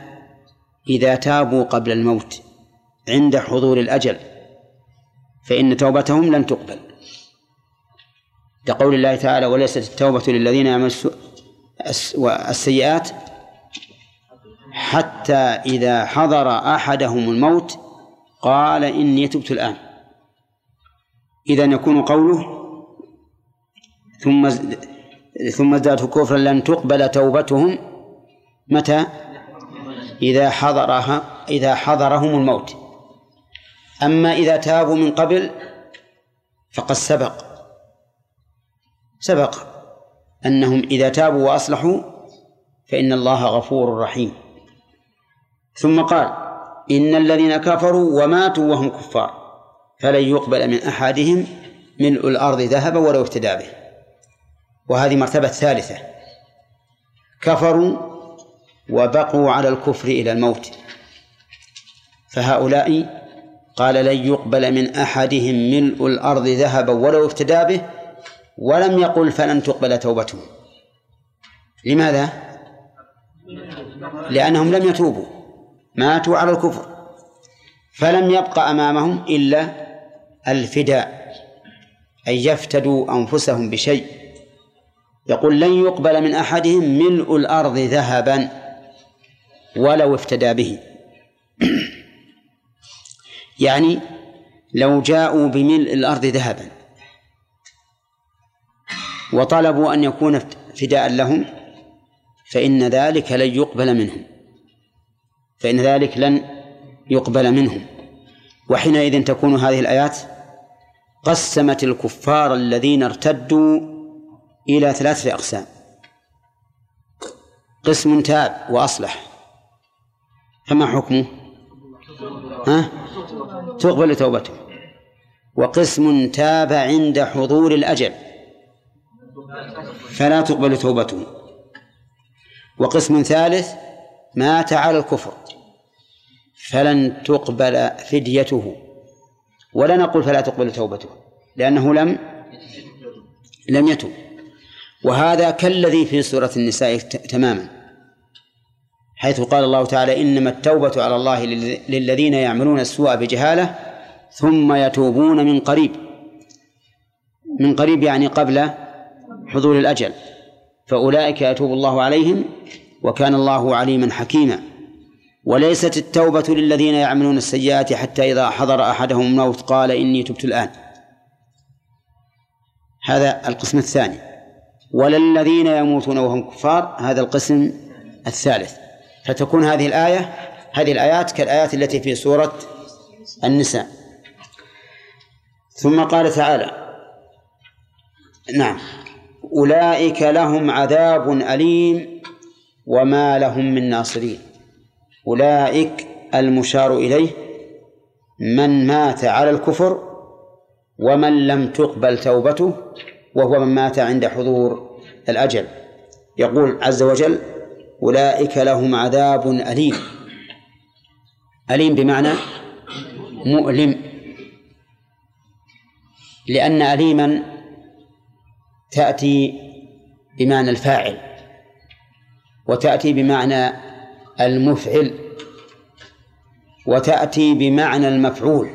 إذا تابوا قبل الموت عند حضور الأجل فإن توبتهم لن تقبل. لقول الله تعالى وليست التوبة للذين يعملون السيئات حتى إذا حضر أحدهم الموت قال إني تبت الآن إذا يكون قوله ثم ثم ازدادوا كفرا لن تقبل توبتهم متى؟ إذا حضرها إذا حضرهم الموت. أما إذا تابوا من قبل فقد سبق. سبق أنهم إذا تابوا وأصلحوا فإن الله غفور رحيم. ثم قال إن الذين كفروا وماتوا وهم كفار فلن يقبل من أحدهم ملء الأرض ذهبا ولو افتدى به. وهذه مرتبة ثالثة. كفروا وبقوا على الكفر إلى الموت. فهؤلاء قال لن يقبل من أحدهم ملء الأرض ذهبا ولو افتدى به ولم يقل فلن تقبل توبتهم. لماذا؟ لأنهم لم يتوبوا ماتوا على الكفر فلم يبق أمامهم إلا الفداء أن يفتدوا أنفسهم بشيء. يقول لن يقبل من أحدهم ملء الأرض ذهبا. ولو افتدى به. يعني لو جاءوا بملء الأرض ذهبا. وطلبوا أن يكون فداء لهم فإن ذلك لن يقبل منهم. فإن ذلك لن يقبل منهم. وحينئذ تكون هذه الآيات قسمت الكفار الذين ارتدوا إلى ثلاثة أقسام. قسم تاب وأصلح. فما حكمه؟ ها؟ تقبل توبته؟ وقسم تاب عند حضور الأجل. فلا تقبل توبته. وقسم ثالث مات على الكفر. فلن تقبل فديته. ولا نقول فلا تقبل توبته لأنه لم لم يتوب. وهذا كالذي في سورة النساء تماما. حيث قال الله تعالى إنما التوبة على الله للذين يعملون السوء بجهالة ثم يتوبون من قريب. من قريب يعني قبل حضور الأجل. فأولئك يتوب الله عليهم وكان الله عليما حكيما. وليست التوبة للذين يعملون السيئات حتى إذا حضر أحدهم الموت قال إني تبت الآن. هذا القسم الثاني. ولا الذين يموتون وهم كفار هذا القسم الثالث. فتكون هذه الآية هذه الآيات كالآيات التي في سورة النساء. ثم قال تعالى نعم. أولئك لهم عذاب أليم وما لهم من ناصرين. أولئك المشار إليه من مات على الكفر ومن لم تقبل توبته وهو من مات عند حضور الأجل. يقول عز وجل أولئك لهم عذاب أليم. أليم بمعنى مؤلم. لأن أليما تأتي بمعنى الفاعل وتأتي بمعنى المفعل وتأتي بمعنى المفعول.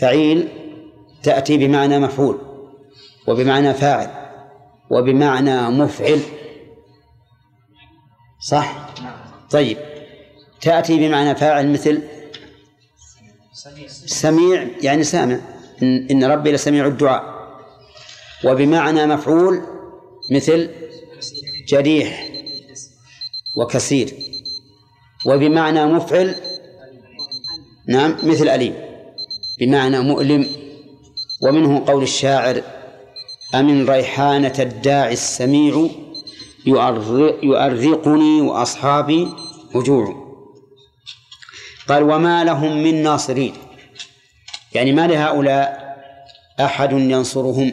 فعيل تأتي بمعنى مفعول وبمعنى فاعل وبمعنى مفعل. صح؟ طيب. تأتي بمعنى فاعل مثل سميع يعني سامع. إن, ربي لسميع الدعاء. وبمعنى مفعول مثل جريح وكثير وبمعنى مفعل نعم مثل أليم. بمعنى مؤلم. ومنه قول الشاعر أمن ريحانة الداعي السميع يؤرقني وأصحابي وجوع. قال وما لهم من ناصرين. يعني ما لهؤلاء أحد ينصرهم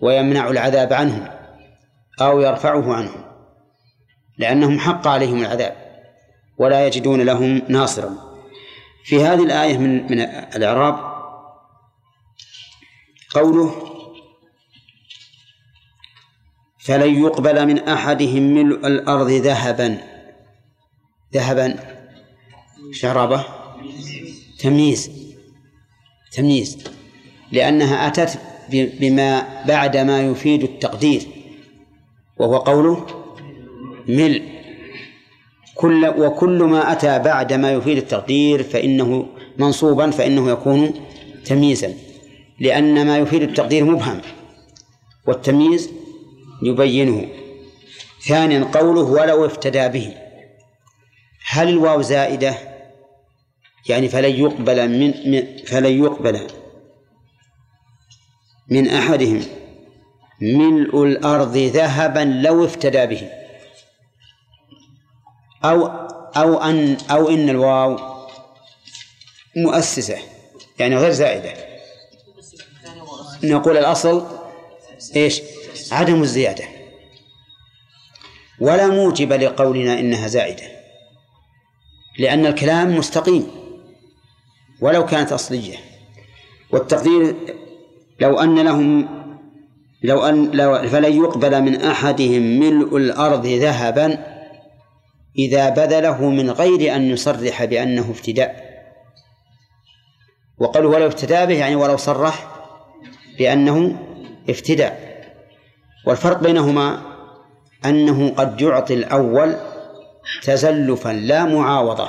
ويمنع العذاب عنهم أو يرفعه عنهم لأنهم حق عليهم العذاب ولا يجدون لهم ناصرا. في هذه الآية من من الإعراب قوله فلن يقبل من أحدهم ملء الأرض ذهبا. ذهبا. شرابة. تمييز. تمييز. لأنها أتت بما بعد ما يفيد التقدير. وهو قوله ملء. كل وكل ما أتى بعد ما يفيد التقدير فإنه منصوبا فإنه يكون تمييزا. لأن ما يفيد التقدير مبهم. والتمييز يبينه. ثانيا قوله ولو افتدى به. هل الواو زائدة؟ يعني فلن يقبل من فلن يقبل من أحدهم. ملء الأرض ذهبا لو افتدى به. أو أو أن أو إن الواو مؤسسة يعني غير زائدة. نقول الأصل إيش؟ عدم الزيادة. ولا موجب لقولنا إنها زائدة لأن الكلام مستقيم ولو كانت أصلية. والتقدير لو أن لهم لو أن لو فلن يقبل من أحدهم ملء الأرض ذهبا إذا بذله من غير أن يصرح بأنه افتداء وقالوا ولو ابتدى به يعني ولو صرح بأنه افتداء والفرق بينهما أنه قد يعطي الأول تزلفا لا معاوضة.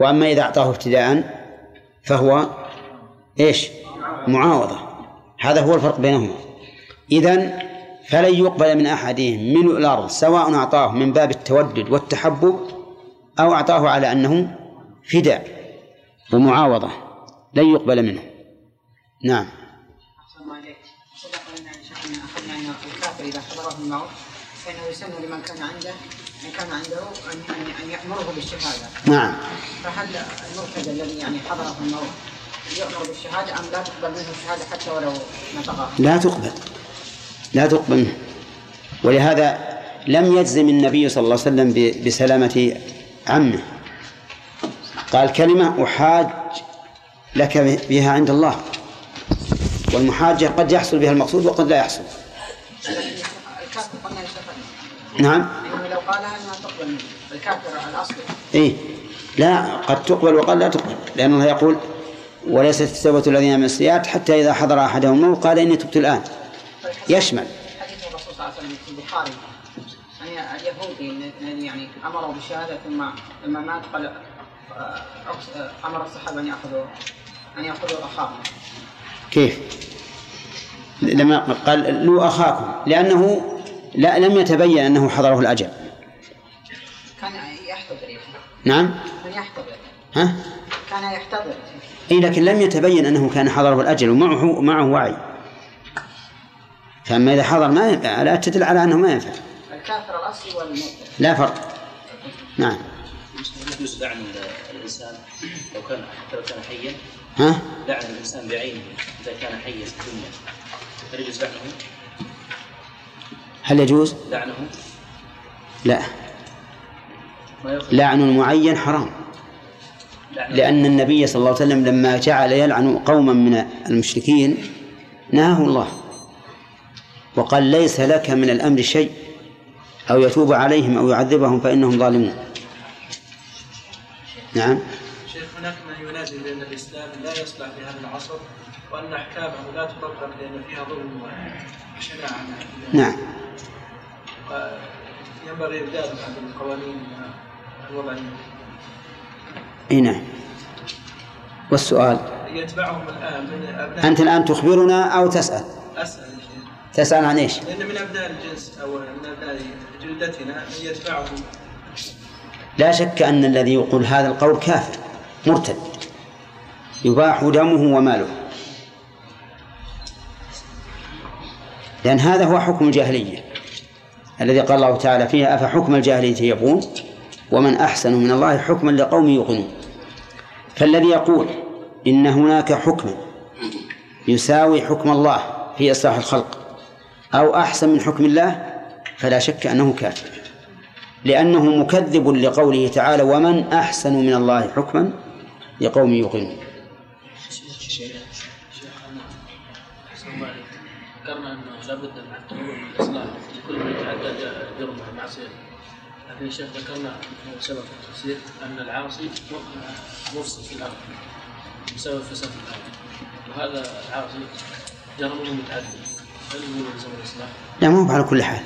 وأما إذا أعطاه ابتداء فهو إيش؟ معاوضة. هذا هو الفرق بينهما. إذن فلن يقبل من أحدهم ملء الأرض سواء أعطاه من باب التودد والتحبب أو أعطاه على أنه فداء ومعاوضة. لن يقبل منه. نعم. إذا حضره الموت فإنه يسن لمن كان عنده من كان عنده أن أن أن يأمره بالشهادة. نعم. فهل المرتد الذي يعني حضره الموت يؤمر بالشهادة أم لا تقبل منه الشهادة حتى ولو نطق لا تقبل. لا تقبل منه. ولهذا لم يجزم النبي صلى الله عليه وسلم بسلامة عمه. قال كلمة أحاج لك بها عند الله. والمحاجة قد يحصل بها المقصود وقد لا يحصل. الكافر قلنا نعم إنه لو قالها أنها تقبل منه الكافر الأصلي إيه. لا قد تقبل وقد لا تقبل. لأن الله يقول وليست توبة الذين من السيئات حتى إذا حضر أحدهم الموت قال إني تبت الآن. يشمل. حديث الرسول صلى الله عليه وسلم في البخاري. أن اليهودي الذي يعني أمروا بالشهادة ثم لما مات قال آه، آه، أمر الصحابة أن يأخذوا أن يأخذوا أخاهم كيف؟ لما قال لو أخاكم لأنه لا لم يتبين أنه حضره الأجل. كان يحتضر. نعم. كان يحتضر. ها؟ كان يحتضر. اي لكن لم يتبين أنه كان حضره الأجل ومعه معه وعي. فأما إذا حضر ما ينفع لا تدل على أنه ما ينفع. الكافر الأصلي والمبتدع لا فرق. نعم. يجوز لعن الإنسان لو كان حتى لو كان حيا. ها؟ لعن الإنسان بعينه إذا كان حيا في الدنيا. هل يجوز لعنه؟ هل يجوز؟ لعنه لا. لعن معين حرام. لأن النبي صلى الله عليه وسلم لما جعل يلعن قوما من المشركين نهاه الله وقال ليس لك من الأمر شيء أو يتوب عليهم أو يعذبهم فإنهم ظالمون. نعم. هناك من ينازل بأن الإسلام لا يصلح في هذا العصر وأن أحكامه لا تطبق لأن فيها ظلم وشناعة. نعم. ينبغي إبدال هذه القوانين الوضعية. إي نعم. والسؤال؟ يتبعهم الآن من أبناء أنت الآن تخبرنا أسأل يا شيخ. تسأل عن إيش؟ لأن من أبناء الجنس أو من أبناء جلدتنا من يتبعهم. لا شك أن الذي يقول هذا القول كافر. مرتد. يباح دمه وماله. لأن هذا هو حكم الجاهلية. الذي قال الله تعالى فيها أفحكم الجاهلية يبغون ومن أحسن من الله حكما لقوم يوقنون. فالذي يقول إن هناك حكما يساوي حكم الله في إصلاح الخلق أو أحسن من حكم الله فلا شك أنه كافر. لأنه مكذب لقوله تعالى ومن أحسن من الله حكما لقوم يوقنون. ذكرنا أنه لابد من التنوع من الإصلاح لكل من يتعدى جرمه معصيته لكن الشيخ ذكرنا في سبب التفسير أن العاصي مفسد في الأرض بسبب فساد الأرض. وهذا العاصي جرمه متعدد. هل هو يلزم الإصلاح؟ لا مو على كل حال.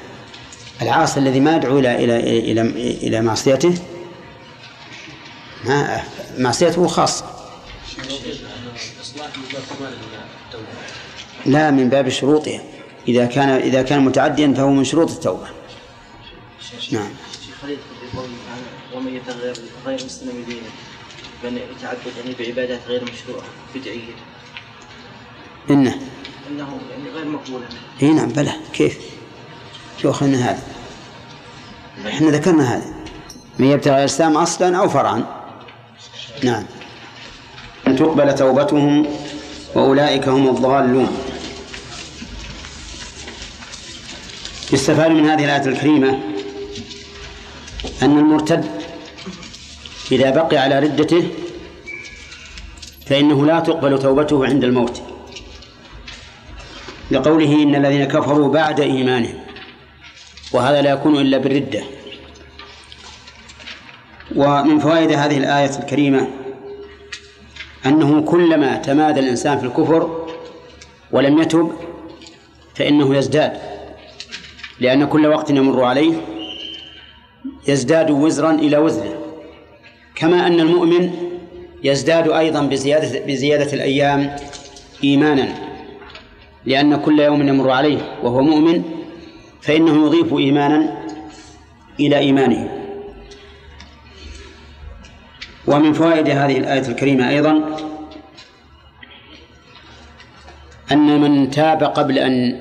العاصي الذي ما يدعو إلى إلى إلى إلى معصيته ما معصيته خاصة. لا من باب شروطها إذا كان إذا كان متعديا فهو من شروط التوبة. نعم. ومن يتغير غير مسلم دينه بأن يتعبد يعني بعبادات غير مشروعة بدعية إنه. أنه يعني غير مقبولة إي نعم بلى كيف؟ شو هذا؟ إحنا ذكرنا هذا. من يبتغي الإسلام أصلا أو فرعا؟ نعم. أن تقبل توبتهم وأولئك هم الضالون. يستفاد من هذه الآية الكريمة أن المرتد إذا بقي على ردته فإنه لا تقبل توبته عند الموت. لقوله إن الذين كفروا بعد إيمانهم وهذا لا يكون إلا بالردة. ومن فوائد هذه الآية الكريمة أنه كلما تمادى الإنسان في الكفر ولم يتب فإنه يزداد لأن كل وقت يمر عليه يزداد وزرا إلى وزره كما أن المؤمن يزداد أيضا بزيادة, بزيادة الأيام إيمانا لأن كل يوم يمر عليه وهو مؤمن فإنه يضيف إيمانا إلى إيمانه. ومن فوائد هذه الآية الكريمة أيضا أن من تاب قبل أن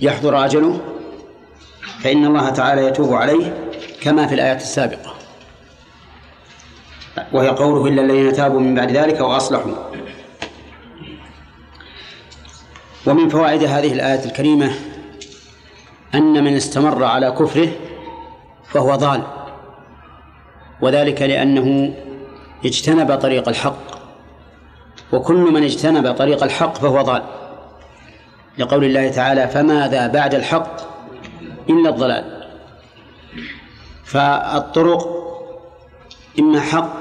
يحضر أجله فإن الله تعالى يتوب عليه كما في الآيات السابقة. وهي قوله إلا الذين تابوا من بعد ذلك وأصلحوا. ومن فوائد هذه الآية الكريمة أن من استمر على كفره فهو ضال وذلك لأنه اجتنب طريق الحق. وكل من اجتنب طريق الحق فهو ضال. لقول الله تعالى فماذا بعد الحق إلا الضلال. فالطرق إما حق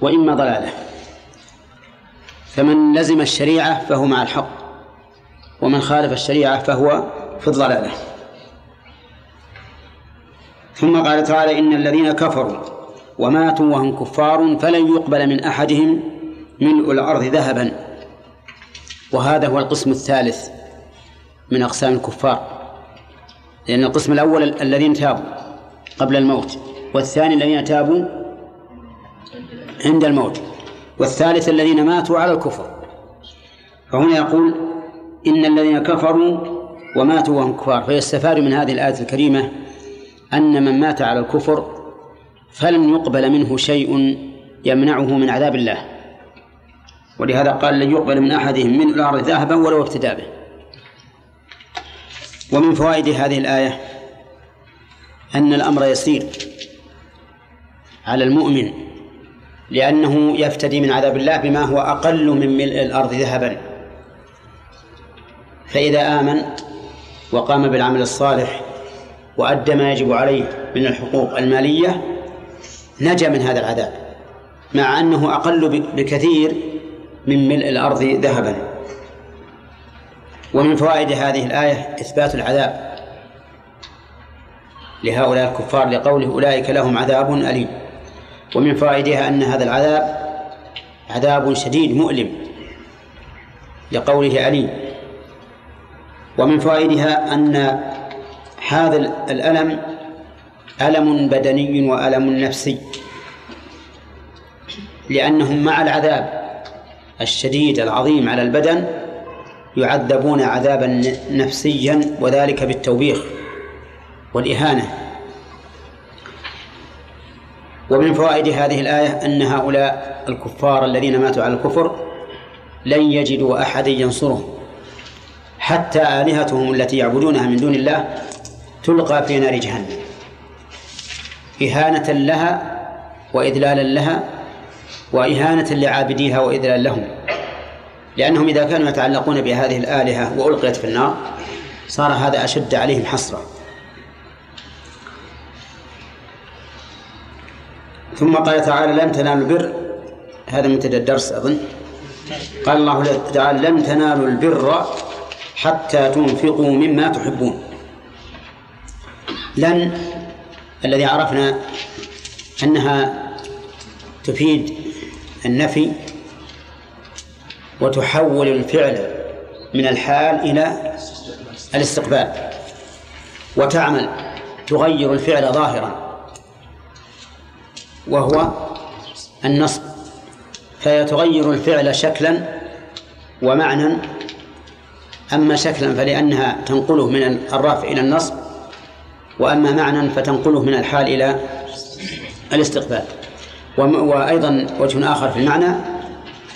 وإما ضلالة. فمن لزم الشريعة فهو مع الحق ومن خالف الشريعة فهو في الضلالة. ثم قال تعالى إن الذين كفروا وماتوا وهم كفار فلن يقبل من أحدهم ملء الأرض ذهبا. وهذا هو القسم الثالث من أقسام الكفار. لأن القسم الأول الذين تابوا قبل الموت والثاني الذين تابوا عند الموت والثالث الذين ماتوا على الكفر. فهنا يقول إن الذين كفروا وماتوا وهم كفار. فيستفاد من هذه الآية الكريمة أن من مات على الكفر فلن يقبل منه شيء يمنعه من عذاب الله. ولهذا قال لن يقبل من أحدهم من الأرض ذهبا ولو ابتدى به. ومن فوائد هذه الآية أن الأمر يسير على المؤمن لأنه يفتدي من عذاب الله بما هو أقل من ملء الأرض ذهبا. فإذا آمن وقام بالعمل الصالح وأدى ما يجب عليه من الحقوق المالية نجا من هذا العذاب مع أنه أقل بكثير من ملء الأرض ذهبا. ومن فوائد هذه الآية إثبات العذاب. لهؤلاء الكفار لقوله أولئك لهم عذاب أليم. ومن فوائدها أن هذا العذاب عذاب شديد مؤلم لقوله أليم. ومن فوائدها أن هذا الألم ألم بدني وألم نفسي لأنهم مع العذاب الشديد العظيم على البدن يعذبون عذابا نفسيا وذلك بالتوبيخ والإهانة. ومن فوائد هذه الآية أن هؤلاء الكفار الذين ماتوا على الكفر لن يجدوا أحدا ينصرهم. حتى آلهتهم التي يعبدونها من دون الله تلقى في نار جهنم. إهانة لها وإذلالا لها وإهانة لعابديها وإذلال لهم. لأنهم إذا كانوا يتعلقون بهذه الآلهة وألقيت في النار صار هذا أشد عليهم حسرة ثم قال تعالى لن تنالوا البر. هذا منتدى الدرس أظن. قال الله تعالى لن تنالوا البر حتى تنفقوا مما تحبون. لن الذي عرفنا أنها تفيد النفي وتحول الفعل من الحال إلى الاستقبال وتعمل تغير الفعل ظاهرا وهو النصب. فهي تغير الفعل شكلا ومعنى أما شكلا فلأنها تنقله من الرفع إلى النصب وأما معنى فتنقله من الحال إلى الاستقبال. وأيضا وجه آخر في المعنى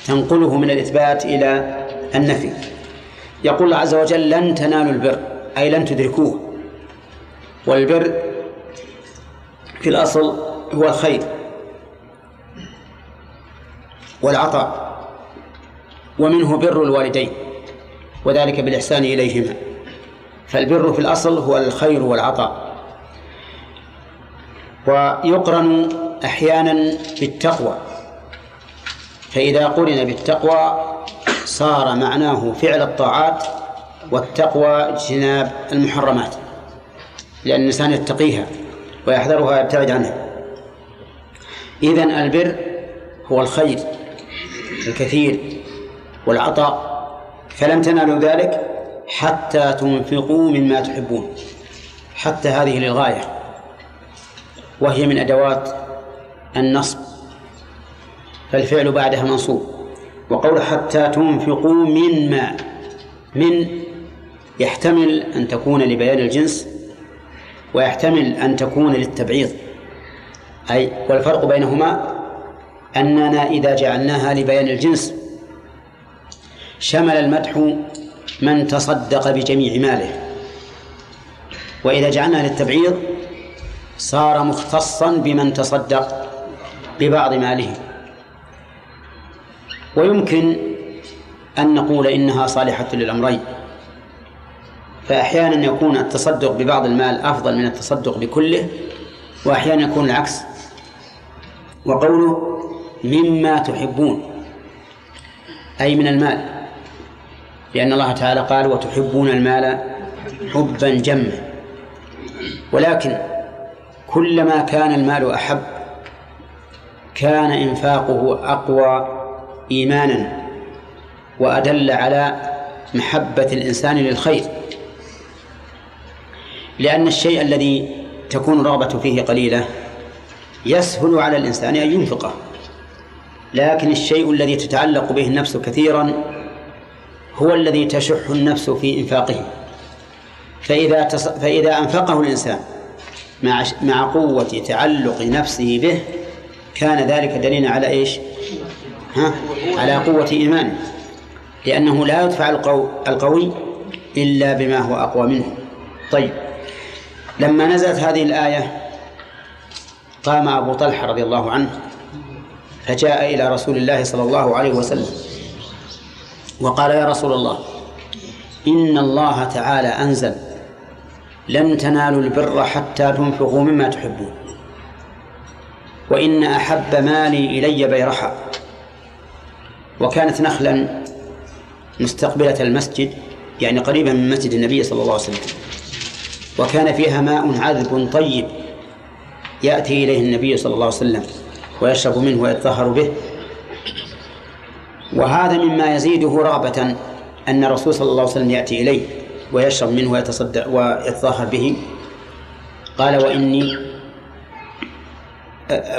تنقله من الإثبات إلى النفي. يقول الله عز وجل لن تنالوا البر أي لن تدركوه. والبر في الأصل هو الخير والعطاء ومنه بر الوالدين وذلك بالإحسان إليهما. فالبر في الأصل هو الخير والعطاء. ويقرن أحيانا بالتقوى. فإذا قرن بالتقوى صار معناه فعل الطاعات والتقوى اجتناب المحرمات لأن الإنسان يتقيها ويحذرها ويبتعد عنها. إذن البر هو الخير الكثير والعطاء فلن تنالوا ذلك حتى تنفقوا مما تحبون. حتى هذه للغاية. وهي من أدوات النصب فالفعل بعدها منصوب. وقول حتى تنفقوا مما من يحتمل أن تكون لبيان الجنس ويحتمل أن تكون للتبعيض. أي والفرق بينهما أننا إذا جعلناها لبيان الجنس شمل المدح من تصدق بجميع ماله. وإذا جعلناها للتبعيض صار مختصا بمن تصدق ببعض ماله. ويمكن أن نقول إنها صالحة للأمرين. فأحيانا يكون التصدق ببعض المال أفضل من التصدق بكله وأحيانا يكون العكس. وقوله مما تحبون أي من المال. لأن الله تعالى قال وتحبون المال حبا جما. ولكن كلما كان المال أحب كان إنفاقه أقوى إيمانا وأدل على محبة الإنسان للخير لأن الشيء الذي تكون الرغبة فيه قليلة يسهل على الإنسان أن ينفقه لكن الشيء الذي تتعلق به النفس كثيرا هو الذي تشح النفس في إنفاقه فإذا. فإذا أنفقه الإنسان مع مع قوة تعلق نفسه به كان ذلك دليلا على إيش؟ ها؟ على قوة إيمانه لأنه لا يدفع القو... القوي إلا بما هو أقوى منه طيب لما نزلت هذه الآية قام أبو طلحة رضي الله عنه فجاء إلى رسول الله صلى الله عليه وسلم وقال يا رسول الله إن الله تعالى أنزل لن تنالوا البر حتى تنفقوا مما تحبون. وإن أحب مالي إلي بيرحا. وكانت نخلا مستقبلة المسجد يعني قريبا من مسجد النبي صلى الله عليه وسلم. وكان فيها ماء عذب طيب يأتي إليه النبي صلى الله عليه وسلم ويشرب منه ويتطهر به. وهذا مما يزيده رغبة أن الرسول صلى الله عليه وسلم يأتي إليه. ويشرب منه ويتصدق ويتطهر به. قال وإني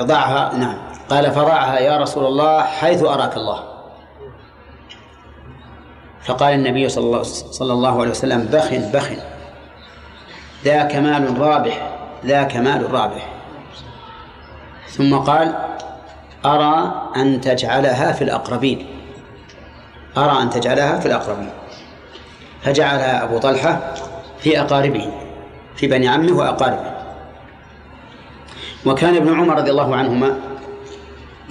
ضعها نعم. قال فضعها يا رسول الله حيث أراك الله. فقال النبي صلى الله, صلى الله عليه وسلم بخ بخ ذاك مال رابح ذاك مال رابح. ثم قال أرى أن تجعلها في الأقربين. أرى أن تجعلها في الأقربين. فجعلها أبو طلحة في أقاربه في بني عمه وأقاربه. وكان ابن عمر رضي الله عنهما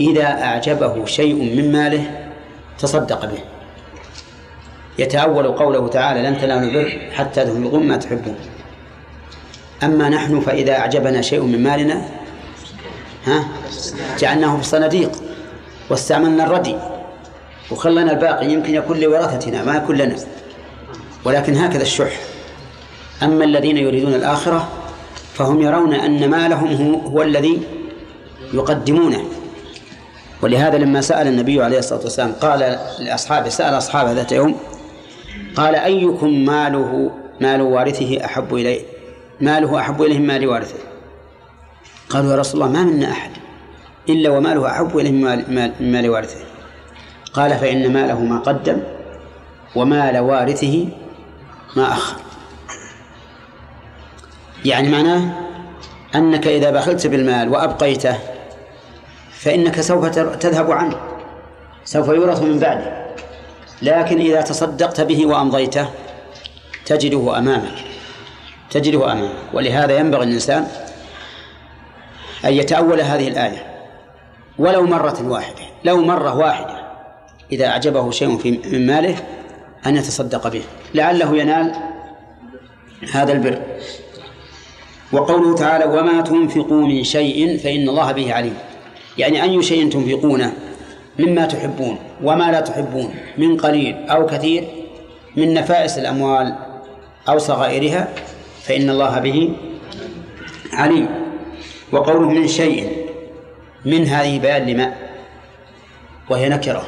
إذا أعجبه شيء من ماله تصدق به. يتأول قوله تعالى لن تنالوا البر حتى تنفقوا ما تحبون. أما نحن فإذا أعجبنا شيء من مالنا ها جعلناه في الصناديق واستعملنا الردي وخلنا الباقي يمكن يكون لورثتنا ما يكون لنا ولكن هكذا الشح. أما الذين يريدون الآخرة فهم يرون أن مالهم هو, هو الذي يقدمونه. ولهذا لما سأل النبي عليه الصلاة والسلام قال لأصحابه سأل أصحابه ذات يوم قال أيكم ماله مال وارثه أحب إليه ماله أحب إليه من مال وارثه. قالوا يا رسول الله ما منا أحد إلا وماله أحب إليه من مال وارثه. قال فإن ماله ما قدم ومال وارثه ما أخر يعني معناه أنك إذا بخلت بالمال وأبقيته فإنك سوف تذهب عنه. سوف يورث من بعده. لكن إذا تصدقت به وأمضيته تجده أمامك. تجده أمامك. ولهذا ينبغي الإنسان أن يتأول هذه الآية. ولو مرة واحدة. لو مرة واحدة. إذا أعجبه شيء في من ماله أن يتصدق به. لعله ينال هذا البر. وقوله تعالى وما تنفقوا من شيء فإن الله به عليم. يعني أي شيء تنفقونه مما تحبون وما لا تحبون من قليل أو كثير من نفائس الأموال أو صغائرها فإن الله به عليم. وقوله من شيء من هذه بيان لما وهي نكرة.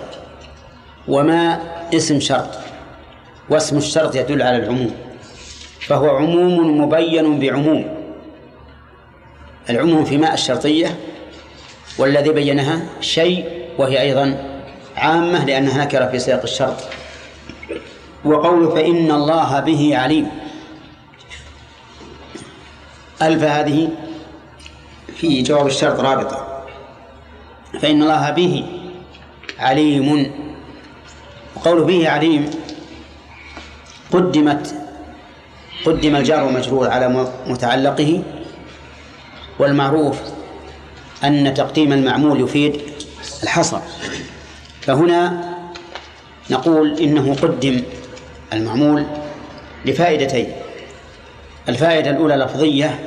وما اسم شرط. واسم الشرط يدل على العموم فهو عموم مبين بعموم. العموم في ماء الشرطية والذي بينها شيء وهي أيضا عامة لأنها نكرة في سياق الشرط. وقوله فإن الله به عليم. ألف هذه في جواب الشرط رابطة. فإن الله به عليم. وقوله به عليم قدمت قدم الجار ومجرور على متعلقه والمعروف أن تقديم المعمول يفيد الحصر. فهنا نقول إنه قدم المعمول لفائدتين. الفائدة الأولى لفظية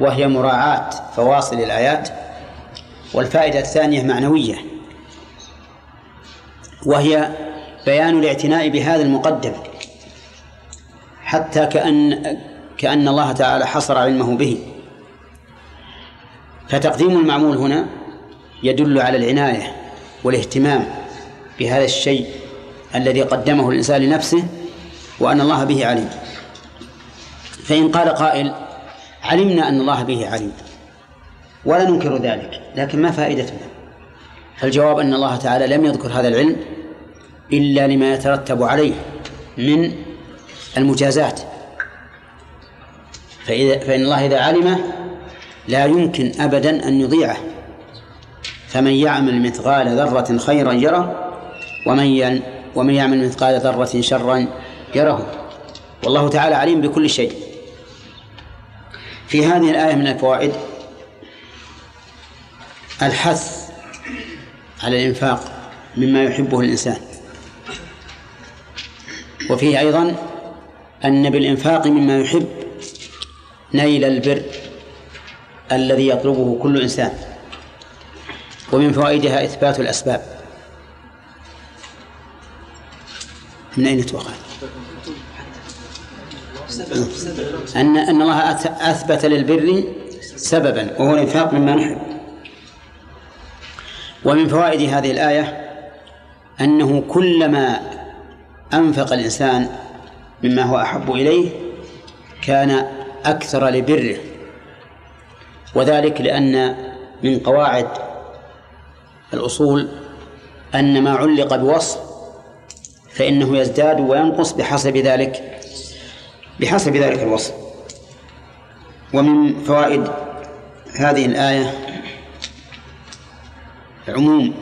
وهي مراعاة فواصل الآيات والفائدة الثانية معنوية وهي بيان الاعتناء بهذا المقدم. حتى كأن كأن الله تعالى حصر علمه به. فتقديم المعمول هنا يدل على العناية والاهتمام بهذا الشيء الذي قدمه الإنسان لنفسه وأن الله به عليم. فإن قال قائل علمنا أن الله به عليم ولا ننكر ذلك لكن ما فائدته فالجواب أن الله تعالى لم يذكر هذا العلم إلا لما يترتب عليه من المجازات. فإذا فإن الله إذا علمه لا يمكن أبدا أن يضيعه. فمن يعمل مثقال ذرة خيرا يره ومن ومن يعمل مثقال ذرة شرا يره. والله تعالى عليم بكل شيء. في هذه الآية من الفوائد الحث على الإنفاق مما يحبه الإنسان. وفيه أيضا أن بالإنفاق مما يحب نيل البر الذي يطلبه كل إنسان ومن فوائدها إثبات الأسباب من أين تؤخذ؟ أن أن الله أثبت للبر سببا وهو الإنفاق مما نحب ومن فوائد هذه الآية أنه كلما أنفق الإنسان مما هو أحب إليه كان أكثر لبره وذلك لأن من قواعد الأصول أن ما علق بوصف فإنه يزداد وينقص بحسب ذلك بحسب ذلك الوصف. ومن فوائد هذه الآية عموم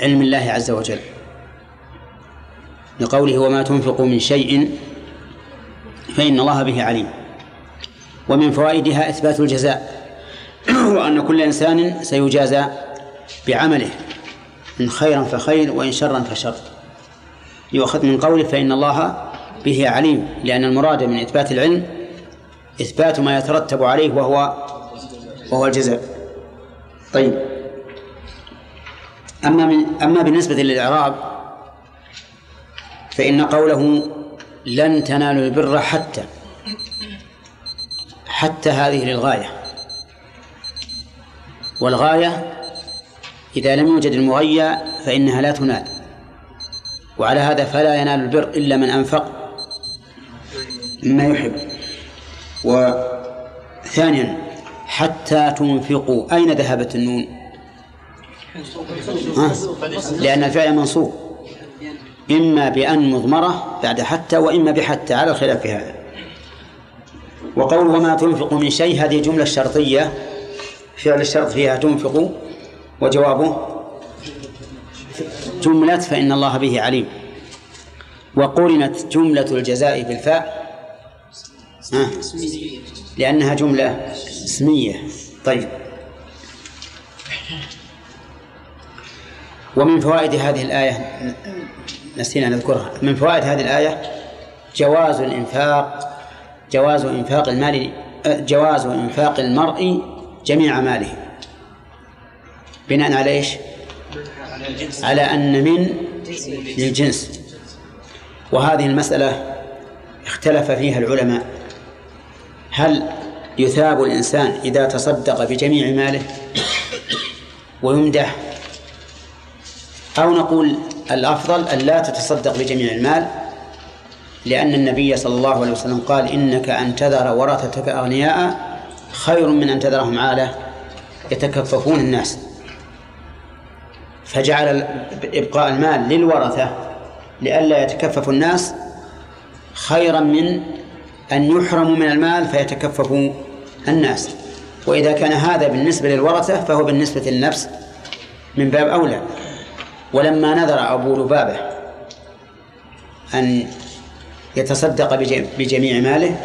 علم الله عز وجل لقوله وما تنفقوا من شيء فإن الله به عليم. ومن فوائدها إثبات الجزاء. وأن كل إنسان سيجازى بعمله إن خيرا فخير وإن شرا فشر. يؤخذ من قوله فإن الله به عليم لأن المراد من إثبات العلم إثبات ما يترتب عليه وهو وهو الجزاء. طيب. أما من أما بالنسبة للإعراب فإن قوله لن تنالوا البر حتى حتى هذه للغاية. والغاية إذا لم يوجد المغيى فإنها لا تنال. وعلى هذا فلا ينال البر إلا من أنفق مما يحب. وثانيا حتى تنفقوا. أين ذهبت النون؟ لأن الفعل منصوب. إما بأن مضمرة بعد حتى وإما بحتى على الخلاف هذا. وقول وما تنفق من شيء هذه جملة شرطية. فعل الشرط فيها تنفق. وجوابه جملة فإن الله به عليم. وقرنت جملة الجزاء بالفاء. ها؟ لأنها جملة اسمية. طيب. ومن فوائد هذه الآية؟ نسينا نذكرها. من فوائد هذه الآية؟ جواز الإنفاق جواز إنفاق المال جواز إنفاق المرء جميع ماله. بناء على إيش؟ على أن من؟ للجنس. وهذه المسألة اختلف فيها العلماء. هل يثاب الإنسان إذا تصدق بجميع ماله ويمدح؟ أو نقول الأفضل أن لا تتصدق بجميع المال لأن النبي صلى الله عليه وسلم قال إنك أن تذر ورثتك أغنياء خير من أن تذرهم عالة يتكففون الناس. فجعل إبقاء المال للورثة لئلا يتكفف الناس خيرا من أن يحرموا من المال فيتكففوا الناس. وإذا كان هذا بالنسبة للورثة فهو بالنسبة للنفس من باب أولى. ولما نذر أبو لبابة أن يتصدق بجميع ماله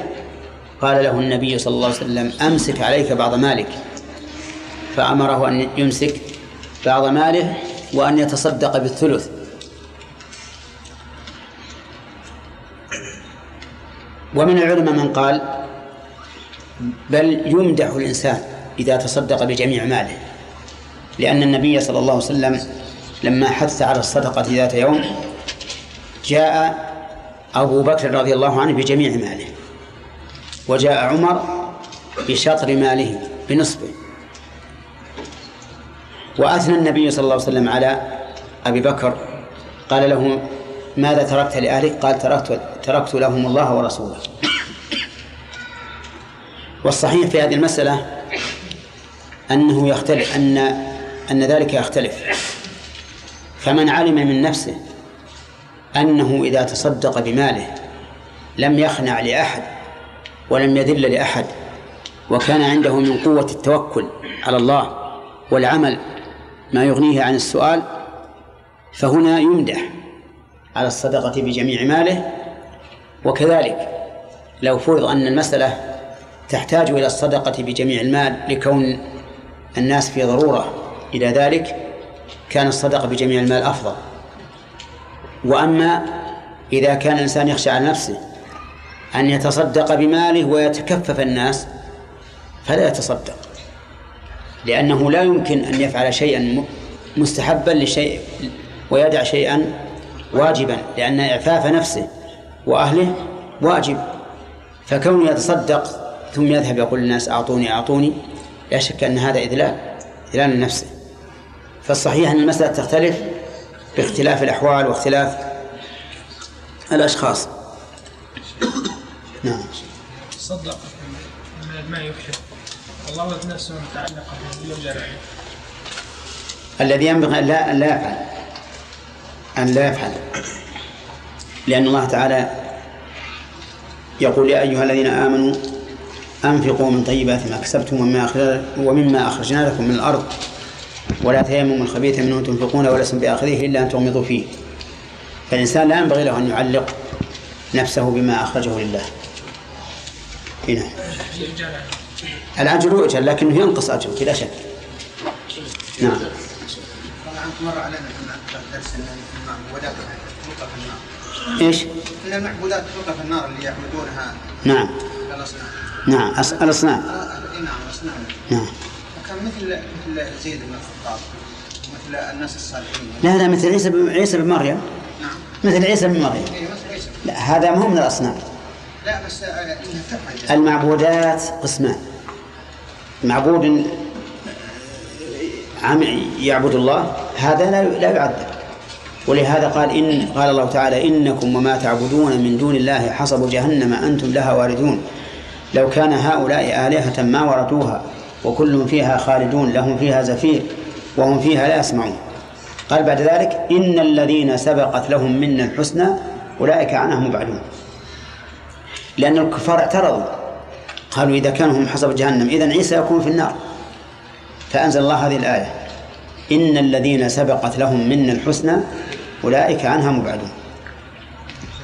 قال له النبي صلى الله عليه وسلم أمسك عليك بعض مالك. فأمره أن يمسك بعض ماله وأن يتصدق بالثلث. ومن العلماء من قال بل يمدح الإنسان إذا تصدق بجميع ماله لأن النبي صلى الله عليه وسلم لما حث على الصدقة ذات يوم جاء أبو بكر رضي الله عنه بجميع ماله وجاء عمر بشطر ماله بنصفه وأثنى النبي صلى الله عليه وسلم على أبي بكر قال له ماذا تركت لأهلك؟ قال تركت تركت لهم الله ورسوله. والصحيح في هذه المسألة أنه يختلف أن أن ذلك يختلف. فمن علم من نفسه أنه إذا تصدق بماله لم يخنع لأحد ولم يذل لأحد وكان عنده من قوة التوكل على الله والعمل ما يغنيه عن السؤال فهنا يمدح على الصدقة بجميع ماله. وكذلك لو فرض أن المسألة تحتاج إلى الصدقة بجميع المال لكون الناس في ضرورة إلى ذلك كان الصدقة بجميع المال أفضل. وأما إذا كان الإنسان يخشى على نفسه أن يتصدق بماله ويتكفف الناس فلا يتصدق. لأنه لا يمكن أن يفعل شيئا مستحبا لشيء ويدع شيئا واجبا لأن إعفاف نفسه وأهله واجب. فكونه يتصدق ثم يذهب يقول للناس أعطوني أعطوني لا شك أن هذا إذلال إذلال لنفسه. فالصحيح أن المسألة تختلف باختلاف الأحوال واختلاف الأشخاص. نعم. صدق. من الماء يكشف الله نفسه متعلقة بالجرع الذي ينبغي أن لا أن لا يفعل. أن لا يفعل. لأن الله تعالى يقول يا أيها الذين آمنوا أنفقوا من طيبات ما كسبتم ومما ومما أخرجنا لكم من الأرض. ولا تيمموا الخبيث منه تنفقون ولستم بآخذه إلا أن تغمضوا فيه. فالإنسان لا ينبغي له أن يعلق نفسه بما أخرجه لله. هنا الأجر يؤجر لكنه ينقص أجره بلا شك. نعم. مر علينا في درس المعبودات تلقى في النار إيش؟ ان المعبودات تلقى في النار اللي يعبدونها نعم الأصنام. نعم اي نعم الأصنام. نعم. وكان مثل مثل زيد بن الخطاب مثل الناس الصالحين. لا لا مثل عيسى بن عيسى بن مريم. نعم. مثل عيسى بن مريم. عيسى لا هذا مو من الأصنام. لا بس آه، المعبودات قسمان. معبود عم يعبد الله هذا لا لا يعذب ولهذا قال إن قال الله تعالى إنكم وما تعبدون من دون الله حصب جهنم أنتم لها واردون. لو كان هؤلاء آلهة ما وردوها. وكل فيها خالدون لهم فيها زفير وهم فيها لا يسمعون. قال بعد ذلك إن الذين سبقت لهم منا الحسنى أولئك عنها مبعدون. لأن الكفار اعترضوا. قالوا إذا كانوا هم حسب جهنم إذن عيسى يكون في النار. فأنزل الله هذه الآية إن الذين سبقت لهم منا الحسنى أولئك عنها مبعدون.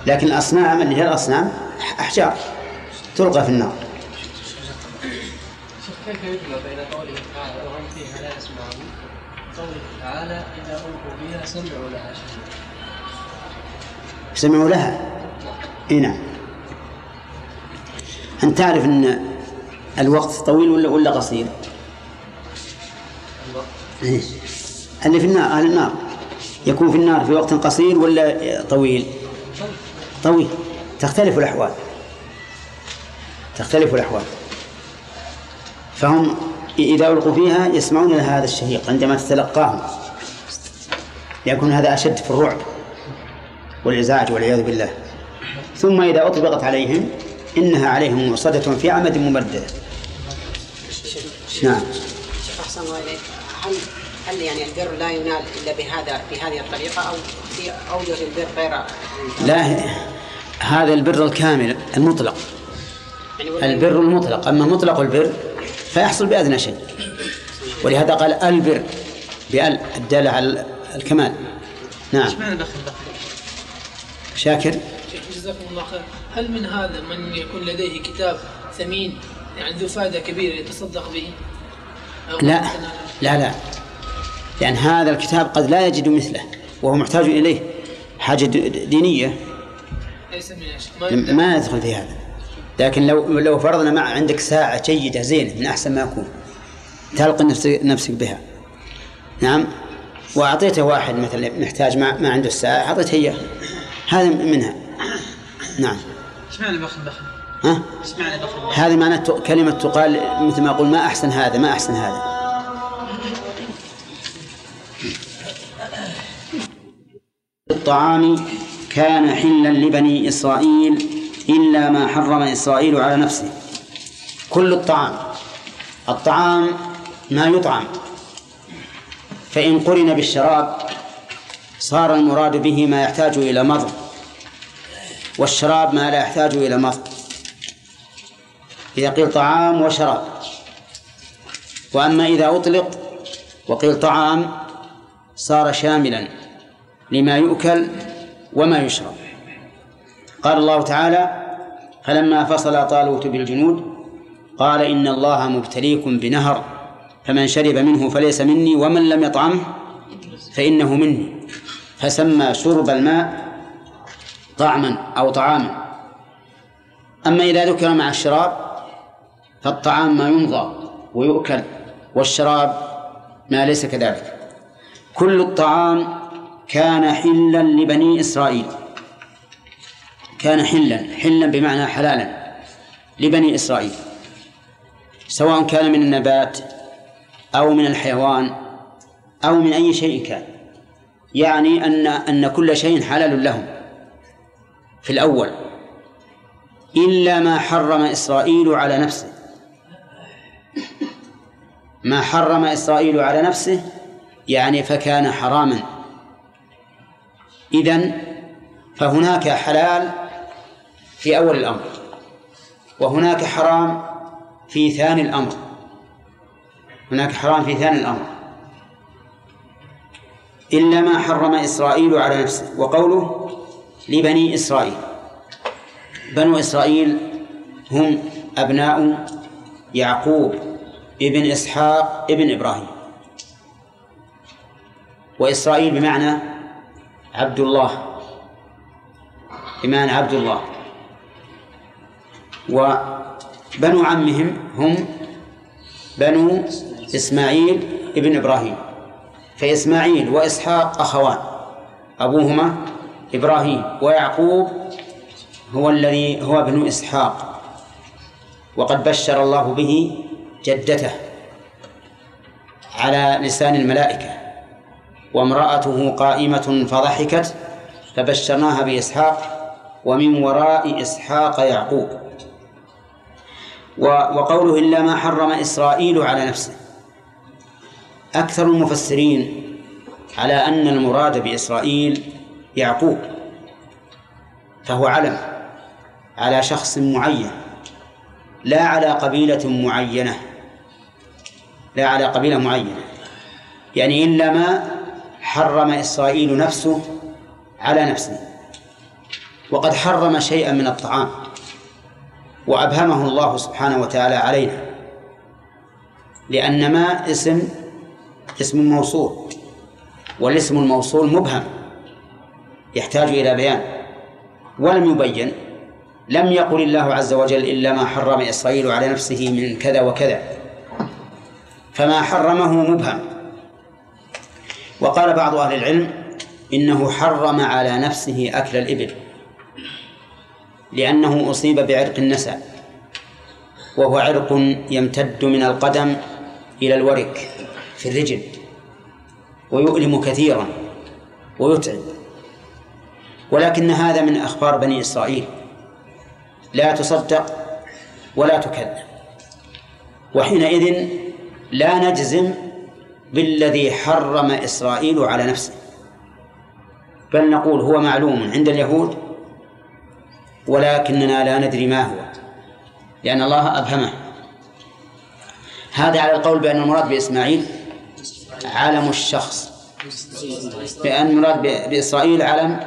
لكن الأصنام اللي هي الأصنام أحجار تلقى في النار. كيف يجمع بين قوله تعالى وهم فيها لا يسمعون قوله تعالى إذا ألقوا فيها سمعوا لها شهيدا سمعوا لها إي نعم أنت تعرف أن الوقت طويل ولا ولا قصير؟ إيه؟ اللي في النار أهل النار يكون في النار في وقت قصير ولا طويل؟ طويل تختلف الأحوال تختلف الأحوال فهم إذا ألقوا فيها يسمعون هذا الشهيق عندما تتلقاهم. يكون هذا أشد في الرعب والإزعاج والعياذ بالله. ثم إذا أطبقت عليهم إنها عليهم مؤصدة في عمد ممددة. نعم. شيخ أحسن الله إليك. هل هل يعني البر لا ينال إلا بهذا بهذه الطريقة أو في أوجه البر غير لا هذا البر الكامل المطلق. البر المطلق. أما مطلق البر فيحصل بأدنى شيء ولهذا قال ألبر بأل الدالة على الكمال. نعم. إيش معنى دخل دخل؟ شاكر. جزاكم الله خير. هل من هذا من يكون لديه كتاب ثمين يعني ذو فائدة كبيرة يتصدق به؟ لا. لا لا. لأن هذا الكتاب قد لا يجد مثله وهو محتاج إليه. حاجة دينية. ليس من. ما يدخل في هذا. لكن لو لو فرضنا مع عندك ساعة جيدة زينة من أحسن ما يكون تلقي نفسك بها. نعم؟ وأعطيته واحد مثلا محتاج ما, ما عنده الساعة أعطيته إياه. هذا منها. نعم. إيش معنى بخل بخل؟ ها؟ إيش معنى بخل؟ هذه معنى كلمة تقال مثل ما أقول ما أحسن هذا ما أحسن هذا. الطعام كان حلا لبني إسرائيل. إلا ما حرم إسرائيل على نفسه. كل الطعام. الطعام ما يطعم. فإن قرن بالشراب صار المراد به ما يحتاج إلى مضغ والشراب ما لا يحتاج إلى مضغ إذا قيل طعام وشراب. وأما إذا أطلق وقيل طعام صار شاملا لما يؤكل وما يشرب. قال الله تعالى فلما فصل طالوت بالجنود قال إن الله مبتليكم بنهر فمن شرب منه فليس مني ومن لم يطعمه فإنه مني. فسمى شرب الماء طعما أو طعاما. أما إذا ذكر مع الشراب فالطعام ما يمضى ويؤكل والشراب ما ليس كذلك. كل الطعام كان حلا لبني إسرائيل. كان حلا حلا بمعنى حلالا لبني إسرائيل سواء كان من النبات أو من الحيوان أو من أي شيء كان. يعني أن أن كل شيء حلال لهم في الأول إلا ما حرم إسرائيل على نفسه. ما حرم إسرائيل على نفسه يعني فكان حراما. إذن فهناك حلال في أول الأمر وهناك حرام في ثاني الأمر. هناك حرام في ثاني الأمر. إلا ما حرم إسرائيل على نفسه وقوله لبني إسرائيل. بنو إسرائيل هم أبناء يعقوب ابن إسحاق ابن إبراهيم. وإسرائيل بمعنى عبد الله بمعنى عبد الله. وبنو عمهم هم بنو إسماعيل ابن إبراهيم فإسماعيل وإسحاق أخوان أبوهما إبراهيم ويعقوب هو الذي هو ابن إسحاق وقد بشر الله به جدته على لسان الملائكة وامرأته قائمة فضحكت فبشرناها بإسحاق ومن وراء إسحاق يعقوب. وقوله إلا ما حرم إسرائيل على نفسه. أكثر المفسرين على أن المراد بإسرائيل يعقوب فهو علم على شخص معين لا على قبيلة معينة لا على قبيلة معينة. يعني إلا ما حرم إسرائيل نفسه على نفسه وقد حرم شيئا من الطعام. وأبهمه الله سبحانه وتعالى علينا لأن ما اسم اسم موصول والاسم الموصول مبهم يحتاج إلى بيان ولم يبين لم يقل الله عز وجل إلا ما حرم إسرائيل على نفسه من كذا وكذا فما حرمه مبهم. وقال بعض أهل العلم إنه حرم على نفسه أكل الإبل. لأنه أصيب بعرق النسى وهو عرق يمتد من القدم إلى الورك في الرجل ويؤلم كثيرا ويتعب. ولكن هذا من أخبار بني إسرائيل. لا تصدق ولا تكذب. وحينئذ لا نجزم بالذي حرم إسرائيل على نفسه بل نقول هو معلوم عند اليهود ولكننا لا ندري ما هو لأن الله أبهمه. هذا على القول بأن المراد بإسماعيل علم الشخص بأن المراد بإسرائيل علم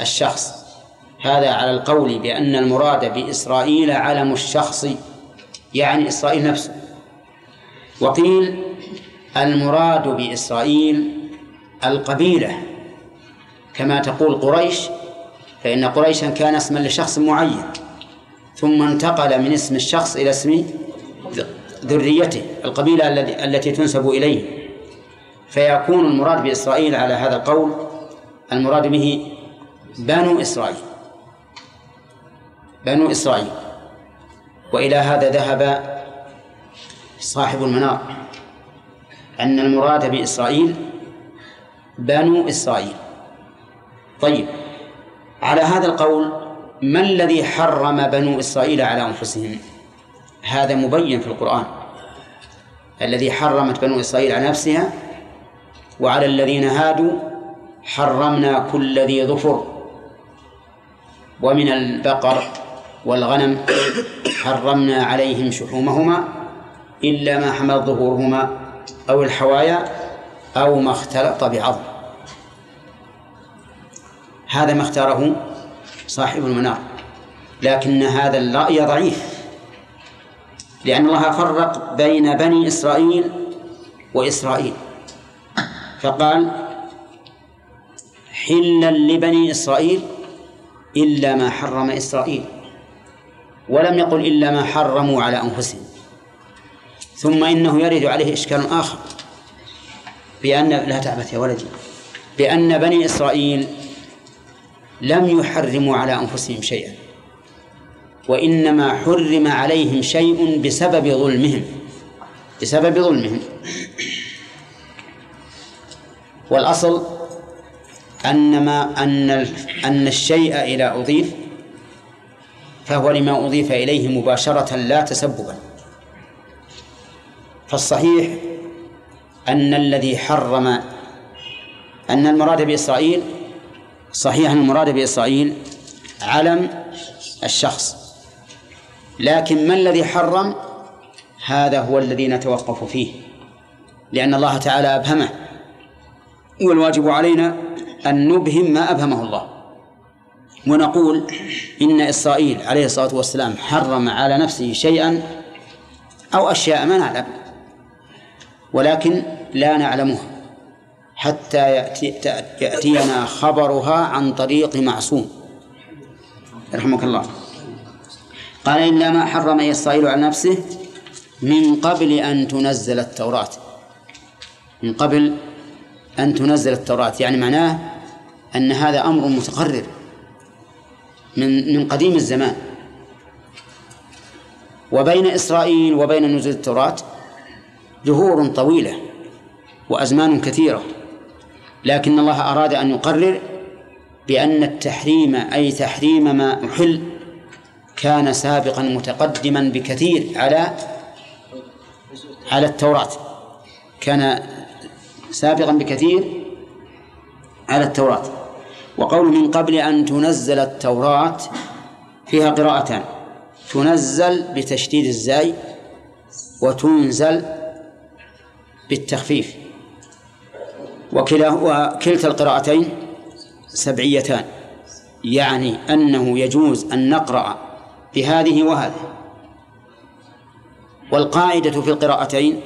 الشخص. هذا على القول بأن المراد بإسرائيل علم الشخص يعني إسرائيل نفسه. وقيل المراد بإسرائيل القبيلة كما تقول قريش فإن قريشا كان اسما لشخص معين ثم انتقل من اسم الشخص إلى اسم ذريته القبيلة التي تنسب إليه. فيكون المراد بإسرائيل على هذا القول المراد به بنو إسرائيل. بنو إسرائيل. وإلى هذا ذهب صاحب المنار أن المراد بإسرائيل بنو إسرائيل. طيب. على هذا القول ما الذي حرم بنو إسرائيل على أنفسهم؟ هذا مبين في القرآن. الذي حرمت بنو إسرائيل على نفسها وعلى الذين هادوا حرمنا كل ذي ظفر. ومن البقر والغنم حرمنا عليهم شحومهما إلا ما حمل ظهورهما أو الحوايا أو ما اختلط بعظم. هذا ما اختاره صاحب المنار. لكن هذا الرأي ضعيف. لأن الله فرق بين بني إسرائيل وإسرائيل. فقال حلا لبني إسرائيل إلا ما حرم إسرائيل ولم يقل إلا ما حرموا على أنفسهم. ثم إنه يرد عليه إشكال آخر بأن لا تعبث يا ولدي. بأن بني إسرائيل لم يحرموا على أنفسهم شيئا وإنما حرم عليهم شيء بسبب ظلمهم بسبب ظلمهم. والأصل أن ما أن أن الشيء إذا أضيف فهو لما أضيف إليه مباشرة لا تسببا. فالصحيح أن الذي حرم أن المراد بإسرائيل صحيح أن المراد بإسرائيل علم الشخص. لكن ما الذي حرم؟ هذا هو الذي نتوقف فيه. لأن الله تعالى أبهمه. والواجب علينا أن نبهم ما أبهمه الله. ونقول إن إسرائيل عليه الصلاة والسلام حرم على نفسه شيئا أو أشياء ما نعلم. ولكن لا نعلمها. حتى يأتي يأتينا خبرها عن طريق معصوم. رحمك الله. قال إلا ما حرم إسرائيل على نفسه من قبل أن تنزل التوراة. من قبل أن تنزل التوراة. يعني معناه أن هذا أمر متقرر من من قديم الزمان. وبين إسرائيل وبين نزول التوراة دهور طويلة وأزمان كثيرة. لكن الله أراد أن يقرر بأن التحريم أي تحريم ما أحل كان سابقا متقدما بكثير على على التوراة. كان سابقا بكثير على التوراة. وقول من قبل أن تنزل التوراة فيها قراءتان تنزل بتشديد الزاي وتنزل بالتخفيف. وكلا وكلتا القراءتين سبعيتان يعني أنه يجوز أن نقرأ بهذه وهذه. والقاعدة في القراءتين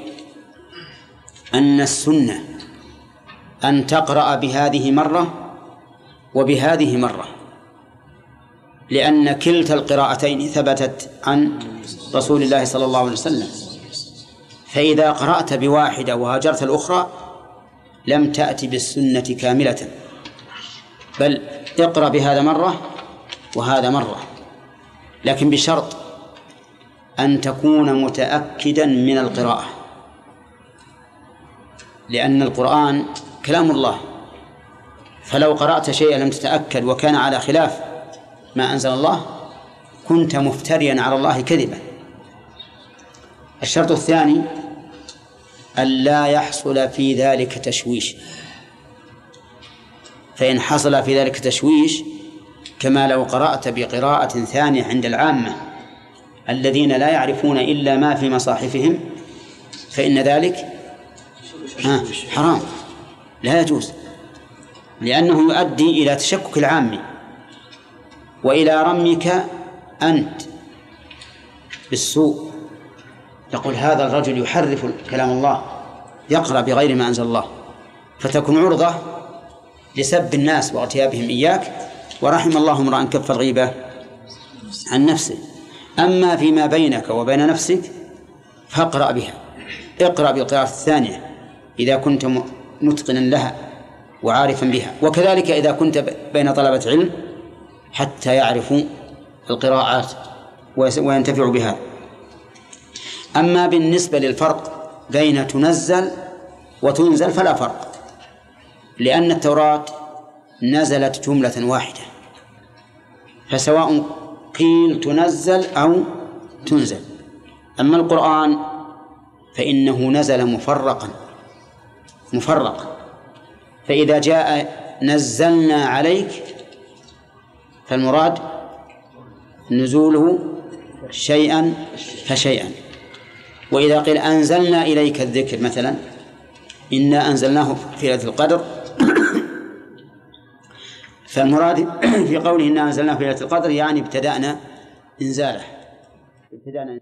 أن السنة أن تقرأ بهذه مرة وبهذه مرة لأن كلتا القراءتين ثبتت عن رسول الله صلى الله عليه وسلم. فإذا قرأت بواحدة وهاجرت الأخرى لم تأتي بالسنة كاملة. بل اقرأ بهذا مرة وهذا مرة. لكن بشرط أن تكون متأكدا من القراءة. لأن القرآن كلام الله. فلو قرأت شيئا لم تتأكد وكان على خلاف ما أنزل الله كنت مفتريا على الله كذبا. الشرط الثاني أن لا يحصل في ذلك تشويش. فإن حصل في ذلك تشويش كما لو قرأت بقراءة ثانية عند العامة الذين لا يعرفون إلا ما في مصاحفهم فإن ذلك حرام لا يجوز لأنه يؤدي إلى تشكك العام وإلى رميك أنت بالسوء. يقول هذا الرجل يحرف كلام الله يقرأ بغير ما أنزل الله. فتكون عرضة لسب الناس واغتيابهم إياك ورحم الله امرأ كف الغيبة عن نفسه. أما فيما بينك وبين نفسك فاقرأ بها. اقرأ بالقراءة الثانية إذا كنت متقنا لها وعارفا بها. وكذلك إذا كنت بين طلبة علم حتى يعرفوا القراءات وينتفعوا بها. أما بالنسبة للفرق بين تنزل وتنزل فلا فرق لأن التوراة نزلت جملة واحدة فسواء قيل تنزل أو تنزل. أما القرآن فإنه نزل مفرقا مفرقا. فإذا جاء نزلنا عليك فالمراد نزوله شيئا فشيئا. وإذا قيل أنزلنا إليك الذكر مثلا إنا أنزلناه في ليلة القدر. فالمراد في قوله إنا أنزلناه في ليلة القدر يعني ابتدأنا إنزاله. ابتدأنا